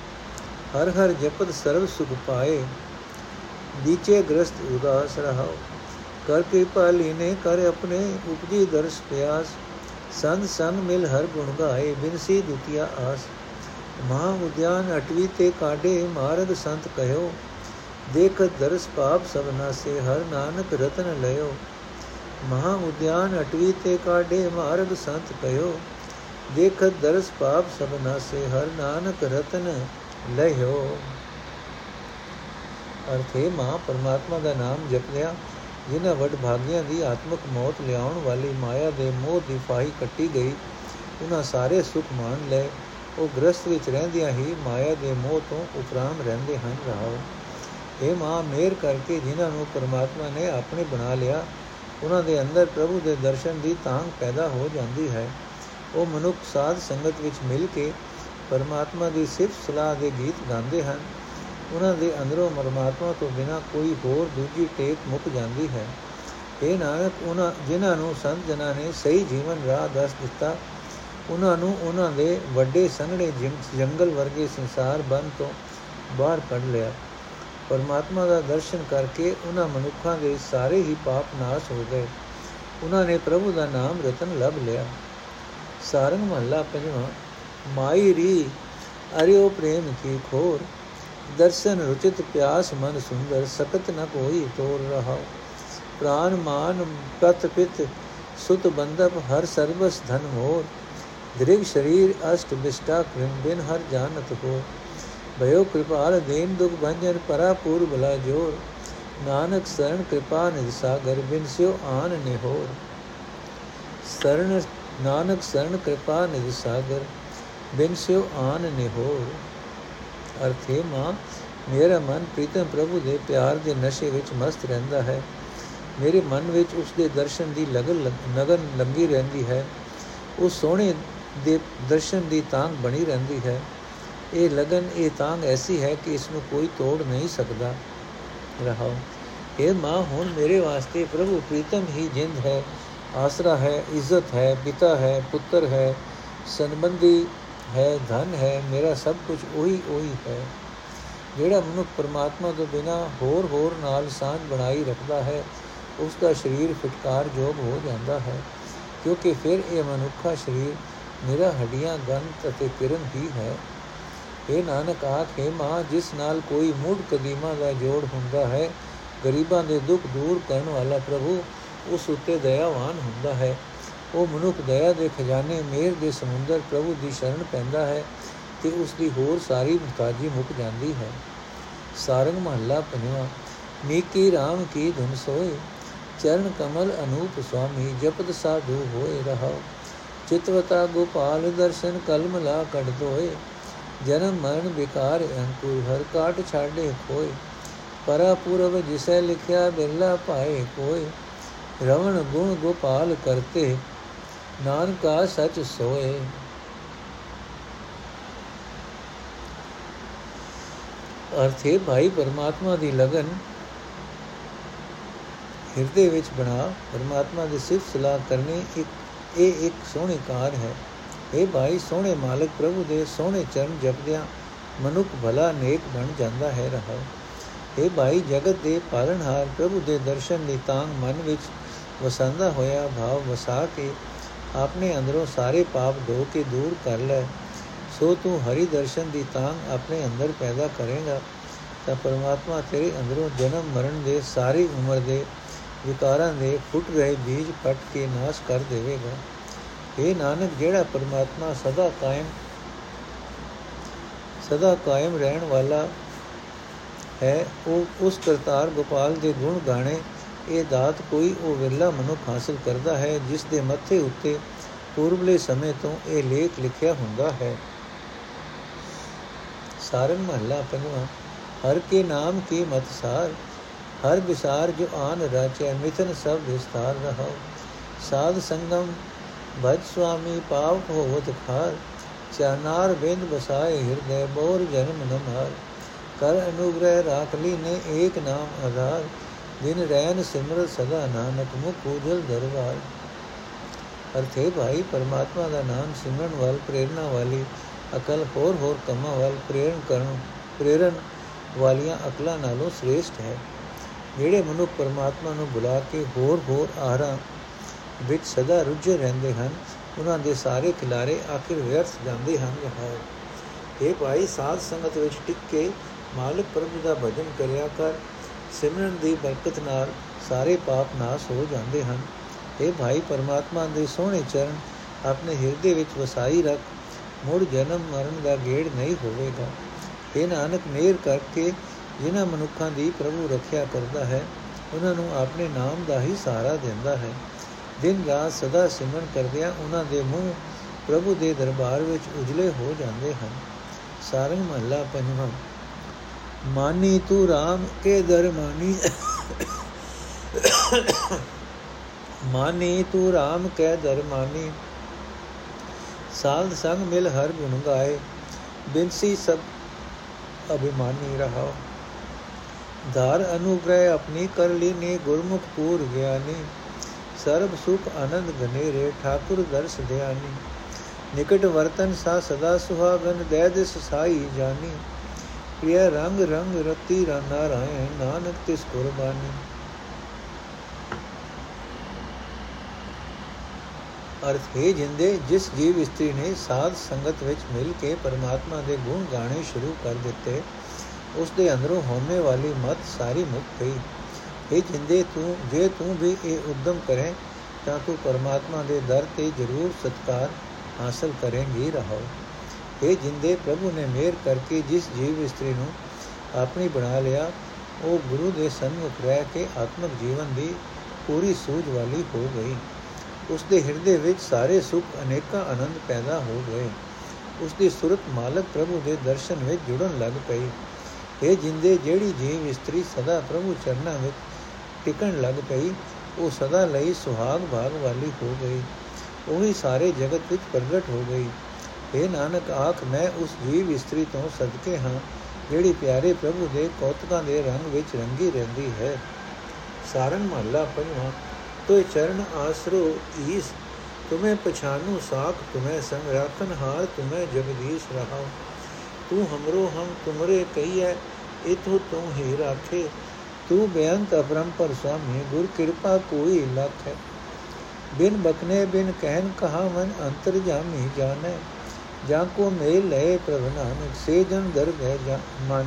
हर हर जपत सर्व सुख पाए। नीचे ग्रस्त उदास रहा कर कृपा लीने कर अपने उपजी दर्श प्यास। संग संग मिल हर गुण गाए बिनसी दुतिया आस। महा उद्यान अटवी ते काडे मार्ग संत कहो। देख दर्श पाप सबना से हर नानक रतन लयो। महा उद्यान अटवी ते काडे मार्ग संत कहो। ਦੇਖਤ ਦਰਸ ਪਾਪ ਸਭ ਨਾਸੇ, ਹਰ ਨਾਨਕ ਰਤਨ ਲਹਿਓ। ਅਰਥੇ ਮਾ ਪਰਮਾਤਮਾ ਦਾ ਨਾਮ ਜਪਿਆ ਜਿਨ੍ਹਾਂ ਵੱਡ ਭਾਗੀਆਂ ਦੀ ਆਤਮਿਕ ਮੌਤ ਲਿਆਉਣ ਵਾਲੀ ਮਾਇਆ ਦੇ ਮੋਹ ਦੀ ਫਾਹੀ ਕੱਟੀ ਗਈ ਉਹਨਾਂ ਸਾਰੇ ਸੁਖ ਮਾਣ ਲੈ ਉਹ ਗ੍ਰਸਥ ਵਿੱਚ ਰਹਿੰਦਿਆਂ ਹੀ ਮਾਇਆ ਦੇ ਮੋਹ ਤੋਂ ਉਪਰਾਮ ਰਹਿੰਦੇ ਹਨ, ਰਹਾਓ। ਇਹ ਮਾਂ ਮੇਰ ਕਰਕੇ ਜਿਨ੍ਹਾਂ ਨੂੰ ਪਰਮਾਤਮਾ ਨੇ ਆਪਣੇ ਬਣਾ ਲਿਆ ਉਹਨਾਂ ਦੇ ਅੰਦਰ ਪ੍ਰਭੂ ਦੇ ਦਰਸ਼ਨ ਦੀ ਤਾਂਗ ਪੈਦਾ ਹੋ ਜਾਂਦੀ ਹੈ। ਉਹ ਮਨੁੱਖ ਸਾਧ ਸੰਗਤ ਵਿੱਚ ਮਿਲ ਕੇ ਪਰਮਾਤਮਾ ਦੀ ਸਿਫਤ ਸਲਾਹ ਦੇ ਗੀਤ ਗਾਉਂਦੇ ਹਨ। ਉਹਨਾਂ ਦੇ ਅੰਦਰੋਂ ਪਰਮਾਤਮਾ ਤੋਂ ਬਿਨਾ ਕੋਈ ਹੋਰ ਦੂਜੀ ਟੇਕ ਮੁੱਕ ਜਾਂਦੀ ਹੈ। ਇਹ ਨਾਨਕ, ਉਹਨਾਂ ਜਿਨ੍ਹਾਂ ਨੂੰ ਸੰਤ ਜਨਾਂ ਨੇ ਸਹੀ ਜੀਵਨ ਰਾਹ ਦੱਸ ਦਿੱਤਾ, ਉਹਨਾਂ ਨੂੰ ਉਹਨਾਂ ਦੇ ਵੱਡੇ ਸੰਘਣੇ ਜੰਗਲ ਵਰਗੇ ਸੰਸਾਰ ਬੰਦ ਤੋਂ ਬਾਹਰ ਕੱਢ ਲਿਆ। ਪਰਮਾਤਮਾ ਦਾ ਦਰਸ਼ਨ ਕਰਕੇ ਉਹਨਾਂ ਮਨੁੱਖਾਂ ਦੇ ਸਾਰੇ ਹੀ ਪਾਪ ਨਾਸ਼ ਹੋ ਗਏ। ਉਹਨਾਂ ਨੇ ਪ੍ਰਭੂ ਦਾ ਨਾਮ ਰਤਨ ਲਭ ਲਿਆ। ਸਾਰੰਗ ਮਹੱਲਾ ਪੰਜਵਾਂ, ਮਾਈ ਰੀ, ਅਰਿਓ ਪ੍ਰੇਮ ਕੀ ਖੋਰ, ਦਰਸ਼ਨ ਰੁਚਿਤ ਪਿਆਸ ਮਨ ਸੁੰਦਰ, ਸਕਤ ਨ ਕੋਈ ਤੋਰ ਰਹਾ ਪ੍ਰਾਨ ਮਾਨ ਪਤ ਪਿਤ, ਸੁਤ ਬੰਦਪ ਹਰ ਸਰਬਸ ਧਨ ਹੋਰ। ਦ੍ਰਿਗ ਸ਼ਰੀਰ ਅਸ਼ਟ ਬਿਸ਼ਟਾ ਕ੍ਰਿਮ ਬਿਨ ਹਰ ਜਾਣਤ ਹੋ ਭਇਓ ਕਿਰਪਾਲ ਦੇਨ ਦੁਖ ਭੰਜਨ ਪਰਾਪੂਰ ਬਲਾ ਜੋਰ। ਨਾਨਕ ਸਰਣ ਕਿਰਪਾ ਨਿਜ ਸਾਗਰ, ਬਿਨ ਸਿਓ ਆਨ ਨਿਹੋਰ। ਸਰਣ ਨਾਨਕ ਸਰਣ ਕਿਰਪਾ ਨਿਜ ਸਾਗਰ, ਬਿਨ ਸਿਓ ਆਨ ਨਿਹੋਰ ਅਰਥੇ ਮਾਂ, ਮੇਰਾ ਮਨ ਪ੍ਰੀਤਮ ਪ੍ਰਭੂ ਦੇ ਪਿਆਰ ਦੇ ਨਸ਼ੇ ਵਿੱਚ ਮਸਤ ਰਹਿੰਦਾ ਹੈ। ਮੇਰੇ ਮਨ ਵਿੱਚ ਉਸ ਦੇ ਦਰਸ਼ਨ ਦੀ ਲਗਨ ਨਗਨ ਲੰਗੀ ਰਹਿੰਦੀ ਹੈ। ਉਸ ਸੋਹਣੇ ਦੇ ਦਰਸ਼ਨ ਦੀ ਤਾਂਗ ਬਣੀ ਰਹਿੰਦੀ ਹੈ। ਇਹ ਲਗਨ, ਇਹ ਤਾਂਗ ਐਸੀ ਹੈ ਕਿ ਇਸ ਨੂੰ ਕੋਈ ਤੋੜ ਨਹੀਂ ਸਕਦਾ। ਰਹਾਓ ਇਹ ਮਾਂ, ਹੁਣ ਮੇਰੇ ਵਾਸਤੇ ਪ੍ਰਭੂ ਪ੍ਰੀਤਮ ਹੀ ਜਿੰਦ ਹੈ। ਆਸਰਾ ਹੈ, ਇੱਜ਼ਤ ਹੈ, ਪਿਤਾ ਹੈ, ਪੁੱਤਰ ਹੈ, ਸੰਬੰਧੀ ਹੈ, ਧਨ ਹੈ, ਮੇਰਾ ਸਭ ਕੁਝ ਉਹੀ ਉਹੀ ਹੈ। ਜਿਹੜਾ ਮਨੁੱਖ ਪਰਮਾਤਮਾ ਤੋਂ ਬਿਨਾ ਹੋਰ ਹੋਰ ਨਾਲ ਸਾਂਝ ਬਣਾਈ ਰੱਖਦਾ ਹੈ ਉਸ ਦਾ ਸਰੀਰ ਫਟਕਾਰ ਜੋਗ ਹੋ ਜਾਂਦਾ ਹੈ, ਕਿਉਂਕਿ ਫਿਰ ਇਹ ਮਨੁੱਖਾ ਸਰੀਰ ਨਿਰਾ ਹੱਡੀਆਂ ਗੰਤ ਅਤੇ ਕਿਰਨ ਹੀ ਹੈ। ਇਹ ਨਾਨਕ ਆਖੇ ਮਾਂ ਜਿਸ ਨਾਲ ਕੋਈ ਮੂੜ ਕਦੀਮਾ ਦਾ ਜੋੜ ਹੁੰਦਾ ਹੈ, ਗਰੀਬਾਂ ਦੇ ਦੁੱਖ ਦੂਰ ਕਰਨ ਵਾਲਾ ਪ੍ਰਭੂ ਉਸ ਉੱਤੇ ਦਇਆਵਾਨ ਹੁੰਦਾ ਹੈ। ਉਹ ਮਨੁੱਖ ਦਇਆ ਦੇ ਖਜ਼ਾਨੇ ਮੇਰ ਦੇ ਸਮੁੰਦਰ ਪ੍ਰਭੂ ਦੀ ਸ਼ਰਨ ਪੈਂਦਾ ਹੈ ਤੇ ਉਸ ਦੀ ਹੋਰ ਸਾਰੀ ਮੁਤਾਜੀ ਮੁੱਕ ਜਾਂਦੀ ਹੈ। ਸਾਰੰਗ ਮਹੱਲਾ ਪੰਜਵਾਂ ਨੀਕੀ RAM ਕੀ ਧੁਨ ਸੋਏ, ਚਰਨ ਕਮਲ ਅਨੂਪ ਸੁਆਮੀ ਜਪਤ ਸਾਧੂ ਹੋਏ ਰਹਾਓ। ਚਿਤਵਤਾ ਗੋਪਾਲ ਦਰਸ਼ਨ ਕਲਮ ਲਾ ਕੜ ਦੋਏ ਜਨਮ ਮਰਨ ਵਿਕਾਰ ਅੰਕੁਰ ਹਰ ਕਾਟ ਛਾੜੇ ਕੋਏ ਪਰਾ ਪੂਰਵ ਜਿਸੈ ਲਿਖਿਆ ਬਿਰਲਾ ਪਾਏ ਕੋਏ ਰਵਣ ਗੁਣ ਗੋਪਾਲ ਕਰਤੇ, ਨਾਨਕਾ ਸਚ ਸੋਏ। ਅਰਥੇ ਭਾਈ ਪਰਮਾਤਮਾ ਦੀ ਲਗਨ ਹਿਰਦੇ ਵਿੱਚ ਬਣਾ, ਪਰਮਾਤਮਾ ਦੀ ਸਿਫਤ ਸਲਾਹ ਕਰਨੀ ਇੱਕ, ਇਹ ਇੱਕ ਸੋਹਣੀ ਕਾਰ ਹੈ। ਇਹ ਭਾਈ, ਸੋਹਣੇ ਮਾਲਕ ਪ੍ਰਭੂ ਦੇ ਸੋਹਣੇ ਚਰਨ ਜਪਦਿਆਂ ਮਨੁੱਖ ਭਲਾ ਨੇਕ ਬਣ ਜਾਂਦਾ ਹੈ ਰਹਾ। ਇਹ ਭਾਈ, ਜਗਤ ਦੇ ਪਾਲਣਹਾਰ ਪ੍ਰਭੂ ਦੇ ਦਰਸ਼ਨ ਦੀ ਤਾਂਗ ਮਨ ਵਿੱਚ ਵਸੰਦਾ ਹੋਇਆ ਭਾਵ ਵਸਾ ਕੇ ਆਪਣੇ ਅੰਦਰੋਂ ਸਾਰੇ ਪਾਪ ਧੋ ਕੇ ਦੂਰ ਕਰ ਲੈ। ਸੋ ਤੂੰ ਹਰੀ ਦਰਸ਼ਨ ਦੀ ਤਾਂਗ ਆਪਣੇ ਅੰਦਰ ਪੈਦਾ ਕਰੇਗਾ। ਤਾਂ ਪਰਮਾਤਮਾ ਤੇਰੇ ਅੰਦਰੋਂ ਜਨਮ ਮਰਨ ਦੇ ਸਾਰੀ ਉਮਰ ਦੇ ਵਿਕਾਰਾਂ ਦੇ ਫੁੱਟ ਰਹੇ ਬੀਜ ਪੱਟ ਕੇ ਨਾਸ਼ ਕਰ ਦੇਵੇਗਾ। ਇਹ ਨਾਨਕ, ਜਿਹੜਾ ਪਰਮਾਤਮਾ ਸਦਾ ਕਾਇਮ ਸਦਾ ਕਾਇਮ ਰਹਿਣ ਵਾਲਾ ਹੈ, ਉਹ ਉਸ ਕਰਤਾਰ ਗੋਪਾਲ ਦੇ ਗੁਣ ਗਾਣੇ ਇਹ ਦਾਤ ਕੋਈ ਉਹ ਵਿਰਲਾ ਮਨੁੱਖ ਹਾਸਲ ਕਰਦਾ ਹੈ ਜਿਸ ਦੇ ਮੱਥੇ ਉੱਤੇ ਪੂਰਬਲੇ ਸਮੇਂ ਤੋਂ ਇਹ ਲੇਖ ਲਿਖਿਆ ਹੁੰਦਾ ਹੈ। ਸਾਰਨ ਮਹੱਲਾ ਪੰਜਵਾਂ, ਹਰ ਕੇ ਨਾਮ ਕੀ ਮਤ ਸਾਰ, ਹਰ ਵਿਸਾਰ ਜੋ ਆਨ ਰਾਚੈ, ਮਿਥਨ ਸਭ ਵਿਸਤਾਰ ਰਹਾ ਸਾਧ ਸੰਗਮ ਭਜ ਸੁਆਮੀ ਪਾਪ ਹੋਵਤ ਖਾਰ ਚਾਨਾਰ ਬਿੰਦ ਬਸਾਏ ਹਿਰਦੇ, ਬੋਰ ਜਨਮ ਨ ਮਾਰ ਕਰ ਅਨੁਗ੍ਰਹਿ ਰਾਖ ਲੀ ਨੇ ਏਕ ਨਾਮ ਆਧਾਰ ਦਿਨ ਰਹਿਨ ਸਿਮਰਤ ਸਦਾ ਨਾਨਕ, ਮੁਖ ਉਜਲ ਦਰਬਾਰ। ਅਰਥੇ ਭਾਈ, ਪਰਮਾਤਮਾ ਦਾ ਨਾਮ ਸਿਮਰਨ ਵਾਲ ਪ੍ਰੇਰਣਾ ਵਾਲੀ ਅਕਲ ਹੋਰ ਹੋਰ ਕੰਮਾਂ ਵਾਲ ਪ੍ਰੇਰਨ ਕਰਨ, ਪ੍ਰੇਰਨ ਵਾਲੀਆਂ ਅਕਲਾਂ ਨਾਲੋਂ ਸ੍ਰੇਸ਼ਟ ਹੈ। ਜਿਹੜੇ ਮਨੁੱਖ ਪਰਮਾਤਮਾ ਨੂੰ ਬੁਲਾ ਕੇ ਹੋਰ ਹੋਰ ਆਹਰਾਂ ਵਿੱਚ ਸਦਾ ਰੁੱਝੇ ਰਹਿੰਦੇ ਹਨ, ਉਹਨਾਂ ਦੇ ਸਾਰੇ ਖਿਲਾਰੇ ਆਖਿਰ ਵਿਅਰਥ ਜਾਂਦੇ ਹਨ ਹੈ ਇਹ ਭਾਈ, ਸਾਧ ਸੰਗਤ ਵਿੱਚ ਟਿਕ ਕੇ ਮਾਲਕ ਪ੍ਰਭੂ ਦਾ ਭਜਨ ਕਰਿਆ ਕਰ ਸਿਮਰਨ ਦੀ ਬਰਕਤ ਨਾਲ ਸਾਰੇ ਪਾਪ ਨਾਸ ਹੋ ਜਾਂਦੇ ਹਨ। ਇਹ ਭਾਈ ਪਰਮਾਤਮਾ ਦੇ ਸੋਹਣੇ ਚਰਨ ਆਪਣੇ ਹਿਰਦੇ ਵਿੱਚ ਵਸਾਈ ਰੱਖ, ਮੁੜ ਜਨਮ ਮਰਨ ਦਾ ਗੇੜ ਨਹੀਂ ਹੋਵੇਗਾ। ਇਹ ਨਾਨਕ, ਮੇਰ ਕਰਕੇ ਜਿਨ੍ਹਾਂ ਮਨੁੱਖਾਂ ਦੀ ਪ੍ਰਭੂ ਰੱਖਿਆ ਕਰਦਾ ਹੈ, ਉਹਨਾਂ ਨੂੰ ਆਪਣੇ ਨਾਮ ਦਾ ਹੀ ਸਹਾਰਾ ਦਿੰਦਾ ਹੈ। ਦਿਨ ਰਾਤ ਸਦਾ ਸਿਮਰਨ ਕਰਦਿਆਂ ਉਹਨਾਂ ਦੇ ਮੂੰਹ ਪ੍ਰਭੂ ਦੇ ਦਰਬਾਰ ਵਿੱਚ ਉਜਲੇ ਹੋ ਜਾਂਦੇ ਹਨ। ਸਾਰੰਗ ਮਹੱਲਾ ਪੰਜਵਾਂ। ਮਾਨੀ ਤੂੰ RAM ਕੇ ਦਰ ਮਾਨੀ। ਮਾਨੀ ਤੂੰ RAM ਕੇ ਦਰ ਮਾਨੀ। ਸਾਧ ਸੰਗ ਮਿਲ ਹਰ ਗੁਣ ਗਾਏ। ਬਿਨਸੀ ਸਭ ਅਭਿਮਾਨੀ ਰਹਾ ਧਾਰ ਅਨੁਗ੍ਰਹਿ ਆਪਣੀ ਕਰ ਲੀਨੇ, ਗੁਰਮੁਖ ਪੂਰ ਗਿਆਨੀ। ਸਰਬ ਸੁਖ ਆਨੰਦ ਗਨੇਰੇ ਠਾਕੁਰ ਦਰਸ ਧਿਆਨੀ। ਨਿਕਟ ਵਰਤਨ ਸਾ ਸਦਾ ਸੁਹਾਗਨ ਦੇ ਦਿਸ ਸਾਈ ਜਾਨੀ। ਪ੍ਰਿਯ ਰੰਗ ਰੰਗ ਰਤੀ ਨਾਰਾਇਣ ਨਾਨਕ ਤਿਸ ਕੁਰਬਾਨੀ ਅਰਥ ਹੈ ਜਿੰਦੇ ਜਿਸ ਜੀਵ ਇਸਤਰੀ ਨੇ ਸਾਧ ਸੰਗਤ ਵਿੱਚ ਮਿਲ ਕੇ ਪਰਮਾਤਮਾ ਦੇ ਗੁਣ ਗਾਣੇ ਸ਼ੁਰੂ ਕਰ ਦਿੱਤੇ ਉਸ ਦੇ ਅੰਦਰੋਂ ਹੋਣੇ ਵਾਲੀ ਮਤ ਸਾਰੀ ਮੁੱਕ ਗਈ। ਇਹ ਜਿੰਦੇ ਤੂੰ, ਜੇ ਤੂੰ ਵੀ ਇਹ ਉਦਮ ਕਰੇ, ਤਾਂ ਤੂੰ ਪਰਮਾਤਮਾ ਦੇ ਦਰ ਤੇ ਜ਼ਰੂਰ ਸਤਕਾਰ ਹਾਸਲ ਕਰੇਂਗੀ, ਰਹੋ। ਇਹ ਜਿੰਦੇ ਪ੍ਰਭੂ ਨੇ ਮਿਹਰ ਕਰਕੇ ਜਿਸ ਜੀਵ ਇਸਤਰੀ ਨੂੰ ਆਪਣੀ ਬਣਾ ਲਿਆ, ਉਹ ਗੁਰੂ ਦੇ ਸਨਮੁਖ ਰਹਿ ਕੇ ਆਤਮਿਕ ਜੀਵਨ ਦੀ ਪੂਰੀ ਸੂਝ ਵਾਲੀ ਹੋ ਗਈ। ਉਸ ਦੇ ਹਿਰਦੇ ਵਿੱਚ ਸਾਰੇ ਸੁੱਖ ਅਨੇਕਾਂ ਆਨੰਦ ਪੈਦਾ ਹੋ ਗਏ। ਉਸ ਦੀ ਸੁਰਤ ਮਾਲਕ ਪ੍ਰਭੂ ਦੇ ਦਰਸ਼ਨ ਵਿੱਚ ਜੁੜਨ ਲੱਗ ਪਈ। ਇਹ ਜਿੰਦੇ ਜਿਹੜੀ ਜੀਵ ਇਸਤਰੀ ਸਦਾ ਪ੍ਰਭੂ ਚਰਨਾਂ ਵਿੱਚ ਟਿਕਣ ਲੱਗ ਪਈ, ਉਹ ਸਦਾ ਲਈ ਸੁਹਾਗ ਭਾਗ ਵਾਲੀ ਹੋ ਗਈ। ਉਹੀ ਸਾਰੇ ਜਗਤ ਵਿੱਚ ਪ੍ਰਗਟ ਹੋ ਗਈ। ਇਹ ਨਾਨਕ, ਆਖ, ਮੈਂ ਉਸ ਜੀਵ ਇਸਤਰੀ ਤੋਂ ਸਦਕੇ ਹਾਂ, ਜਿਹੜੀ ਪਿਆਰੇ ਪ੍ਰਭੂ ਦੇ ਕੌਤਕਾਂ ਦੇ ਰੰਗ ਵਿੱਚ ਰੰਗੀ ਰਹਿੰਦੀ ਹੈ। ਸਾਰੰਗ ਮਹੱਲਾ ਪੰਜਵਾਂ ਤੋ ਚਰਨ ਆਸਰੋ ਈਸ, ਤੁਮੇ ਪਛਾਨੂ ਸਾਖ, ਤੁਮੇ ਸੰਗ ਰਾਖਨ ਹਾਰ, ਤੁਮੇ ਜਗਦੀਸ਼ ਰਹਾਓ ਤੂੰ ਹਮਰੋ ਹਮ, ਤੁਮਰੇ ਕਹੀਐ, ਇਥੋ ਤੂੰ ਹੀ ਰਾਖੇ। ਤੂੰ ਬੇਅੰਤ ਅਪਰੰਪਰ ਸੁਆਮੀ ਗੁਰ ਕਿਰਪਾ ਕੋਈ ਲਖ। ਹੈ ਬਿਨ ਬਕਨੇ ਬਿਨ ਕਹਿਨ ਕਹਾ ਮਨ, ਅੰਤਰ ਜਾਮੀ ਜਾਣੈ। ਜਾਂ ਕੋ ਮੇਲ ਲੈ ਪ੍ਰਭ ਨਾਨਕ, ਸੇ ਜਨ ਦਰਗਹਿ ਜਾ ਮਨ।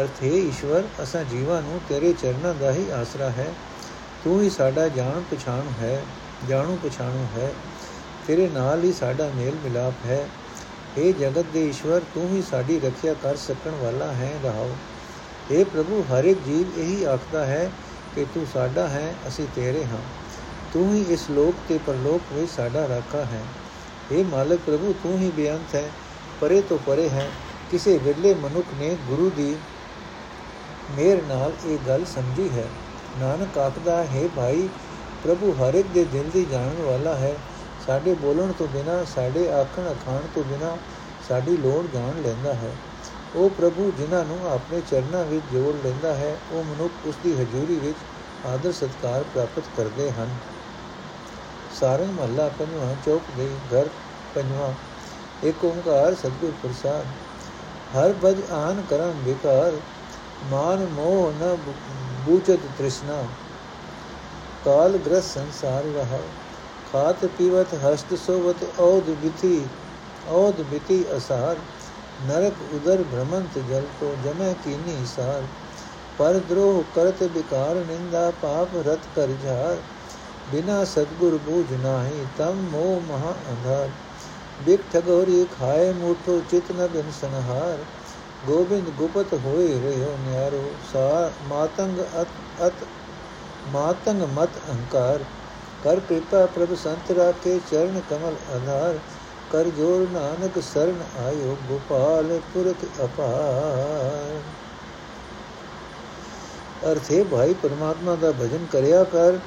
ਅਰਥੇ ਈਸ਼ਵਰ, ਅਸਾਂ ਜੀਵਾਂ ਨੂੰ ਤੇਰੇ ਚਰਨਾਂ ਦਾ ਹੀ ਆਸਰਾ ਹੈ। ਤੂੰ ਹੀ ਸਾਡਾ ਜਾਣ ਪਛਾਣ ਹੈ, ਜਾਣੂ ਪਛਾਣੂ ਹੈ। ਤੇਰੇ ਨਾਲ ਹੀ ਸਾਡਾ ਮੇਲ ਮਿਲਾਪ ਹੈ। हे ਜਗਤ ਦੇ ਈਸ਼ਵਰ, ਤੂੰ ਹੀ ਸਾਡੀ ਰੱਖਿਆ ਕਰ ਸਕਣ ਵਾਲਾ ਹੈ, ਰਹਾਓ। हे ਪ੍ਰਭੂ, ਹਰ ਇੱਕ ਜੀਵ ਇਹੀ ਆਖਦਾ ਹੈ ਕਿ ਤੂੰ ਸਾਡਾ ਹੈ, ਅਸੀਂ ਤੇਰੇ ਹਾਂ। ਤੂੰ ਹੀ ਇਸ ਲੋਕ ਤੇ ਪਰਲੋਕ ਵਿੱਚ ਸਾਡਾ ਰਾਖਾ ਹੈ। ਇਹ ਮਾਲਕ ਪ੍ਰਭੂ ਤੂੰ ਹੀ ਬੇਅੰਤ ਹੈ ਪਰੇ ਤੋਂ ਪਰੇ ਹੈ ਕਿਸੇ ਵਿਰਲੇ ਮਨੁੱਖ ਨੇ ਗੁਰੂ ਦੀ ਮੇਰ ਨਾਲ ਇਹ ਗੱਲ ਸਮਝੀ ਹੈ ਨਾਨਕ ਆਖਦਾ ਹੈ ਭਾਈ ਪ੍ਰਭੂ ਹਰ ਇੱਕ ਦੇ ਦਿਲ ਦੀ ਜਾਣਨ ਵਾਲਾ ਹੈ ਸਾਡੇ ਬੋਲਣ ਤੋਂ ਬਿਨਾ ਸਾਡੇ ਆਖਣ ਅਖਾਣ ਤੋਂ ਬਿਨਾ ਸਾਡੀ ਲੋੜ ਜਾਣ ਲੈਂਦਾ ਹੈ ਉਹ ਪ੍ਰਭੂ ਜਿਨ੍ਹਾਂ ਨੂੰ ਆਪਣੇ ਚਰਨਾਂ ਵਿੱਚ ਜੋੜ ਲੈਂਦਾ ਹੈ ਉਹ ਮਨੁੱਖ ਉਸ ਦੀ ਹਜ਼ੂਰੀ ਵਿੱਚ ਆਦਰ ਸਤਕਾਰ ਪ੍ਰਾਪਤ ਕਰਦੇ ਹਨ ਸਾਰੰਗ ਮਹੱਲਾ ਪੰਜਵਾਂ, ਚੌਕ ਦੇ ਘਰ ਪੰਜਵਾਂ। ਇੱਕ ਓੰਕਾਰ ਸਤਿਗੁਰ ਪ੍ਰਸਾਦ। ਹਰ ਬਜ ਆਨ ਕਰਮ ਵਿਕਾਰ, ਮਾਨ ਮੋਹ ਨ ਬੂਚਤ ਤ੍ਰਿਸ਼ਨਾ। ਕਾਲ ਗ੍ਰਸ ਸੰਸਾਰ ਰਹਾ। ਖਾਤ ਪੀਵਤ ਹਸਤ ਸੋਵਤ ਔਦ ਬਿਥੀ ਔਦ ਬਿਤੀ ਅਸਾਰ। ਨਰਕ ਉਦਰ ਭ੍ਰਮੰਤ ਜਲ ਕੋ ਜਮੈ ਕੀਨੀ ਸਾਰ। ਪਰ ਦਰੋਹ ਕਰਤ ਬਿਕਾਰ ਨਿੰਦਾ, ਪਾਪ ਰਤ ਕਰ ਝਾਰ ਬਿਨਾ ਸਤਗੁਰ ਬੂਝ ਨਾਹੀ ਤਮ ਮੋਹ ਮਹਾ ਅੰਧਾਰ ਬਿਕ ਠਗੋਰੀ ਖਾਏ ਮੂਠੋ ਚਿਤ ਨ ਬਿਨ ਸੰਹਾਰ ਗੋਬਿੰਦ ਗੁਪਤ ਹੋਏ ਰਹਿਓ ਨਿਆਰੋ ਸਾ ਮਾਤੰਗ ਅਤ ਅਤ ਮਾਤੰਗ ਮਤ ਅਹੰਕਾਰ ਕਰ ਕਿਰਪਾ ਪ੍ਰਭ ਸੰਤ ਰਾਖੇ ਚਰਨ ਕਮਲ ਆਧਾਰ ਕਰ ਜੋਰ ਨਾਨਕ ਸਰਣ ਆਇਓ ਗੋਪਾਲ ਪੁਰਖ ਅਪਾਰ ਅਰਥੇ ਭਾਈ ਪਰਮਾਤਮਾ ਦਾ ਭਜਨ ਕਰਿਆ ਕਰ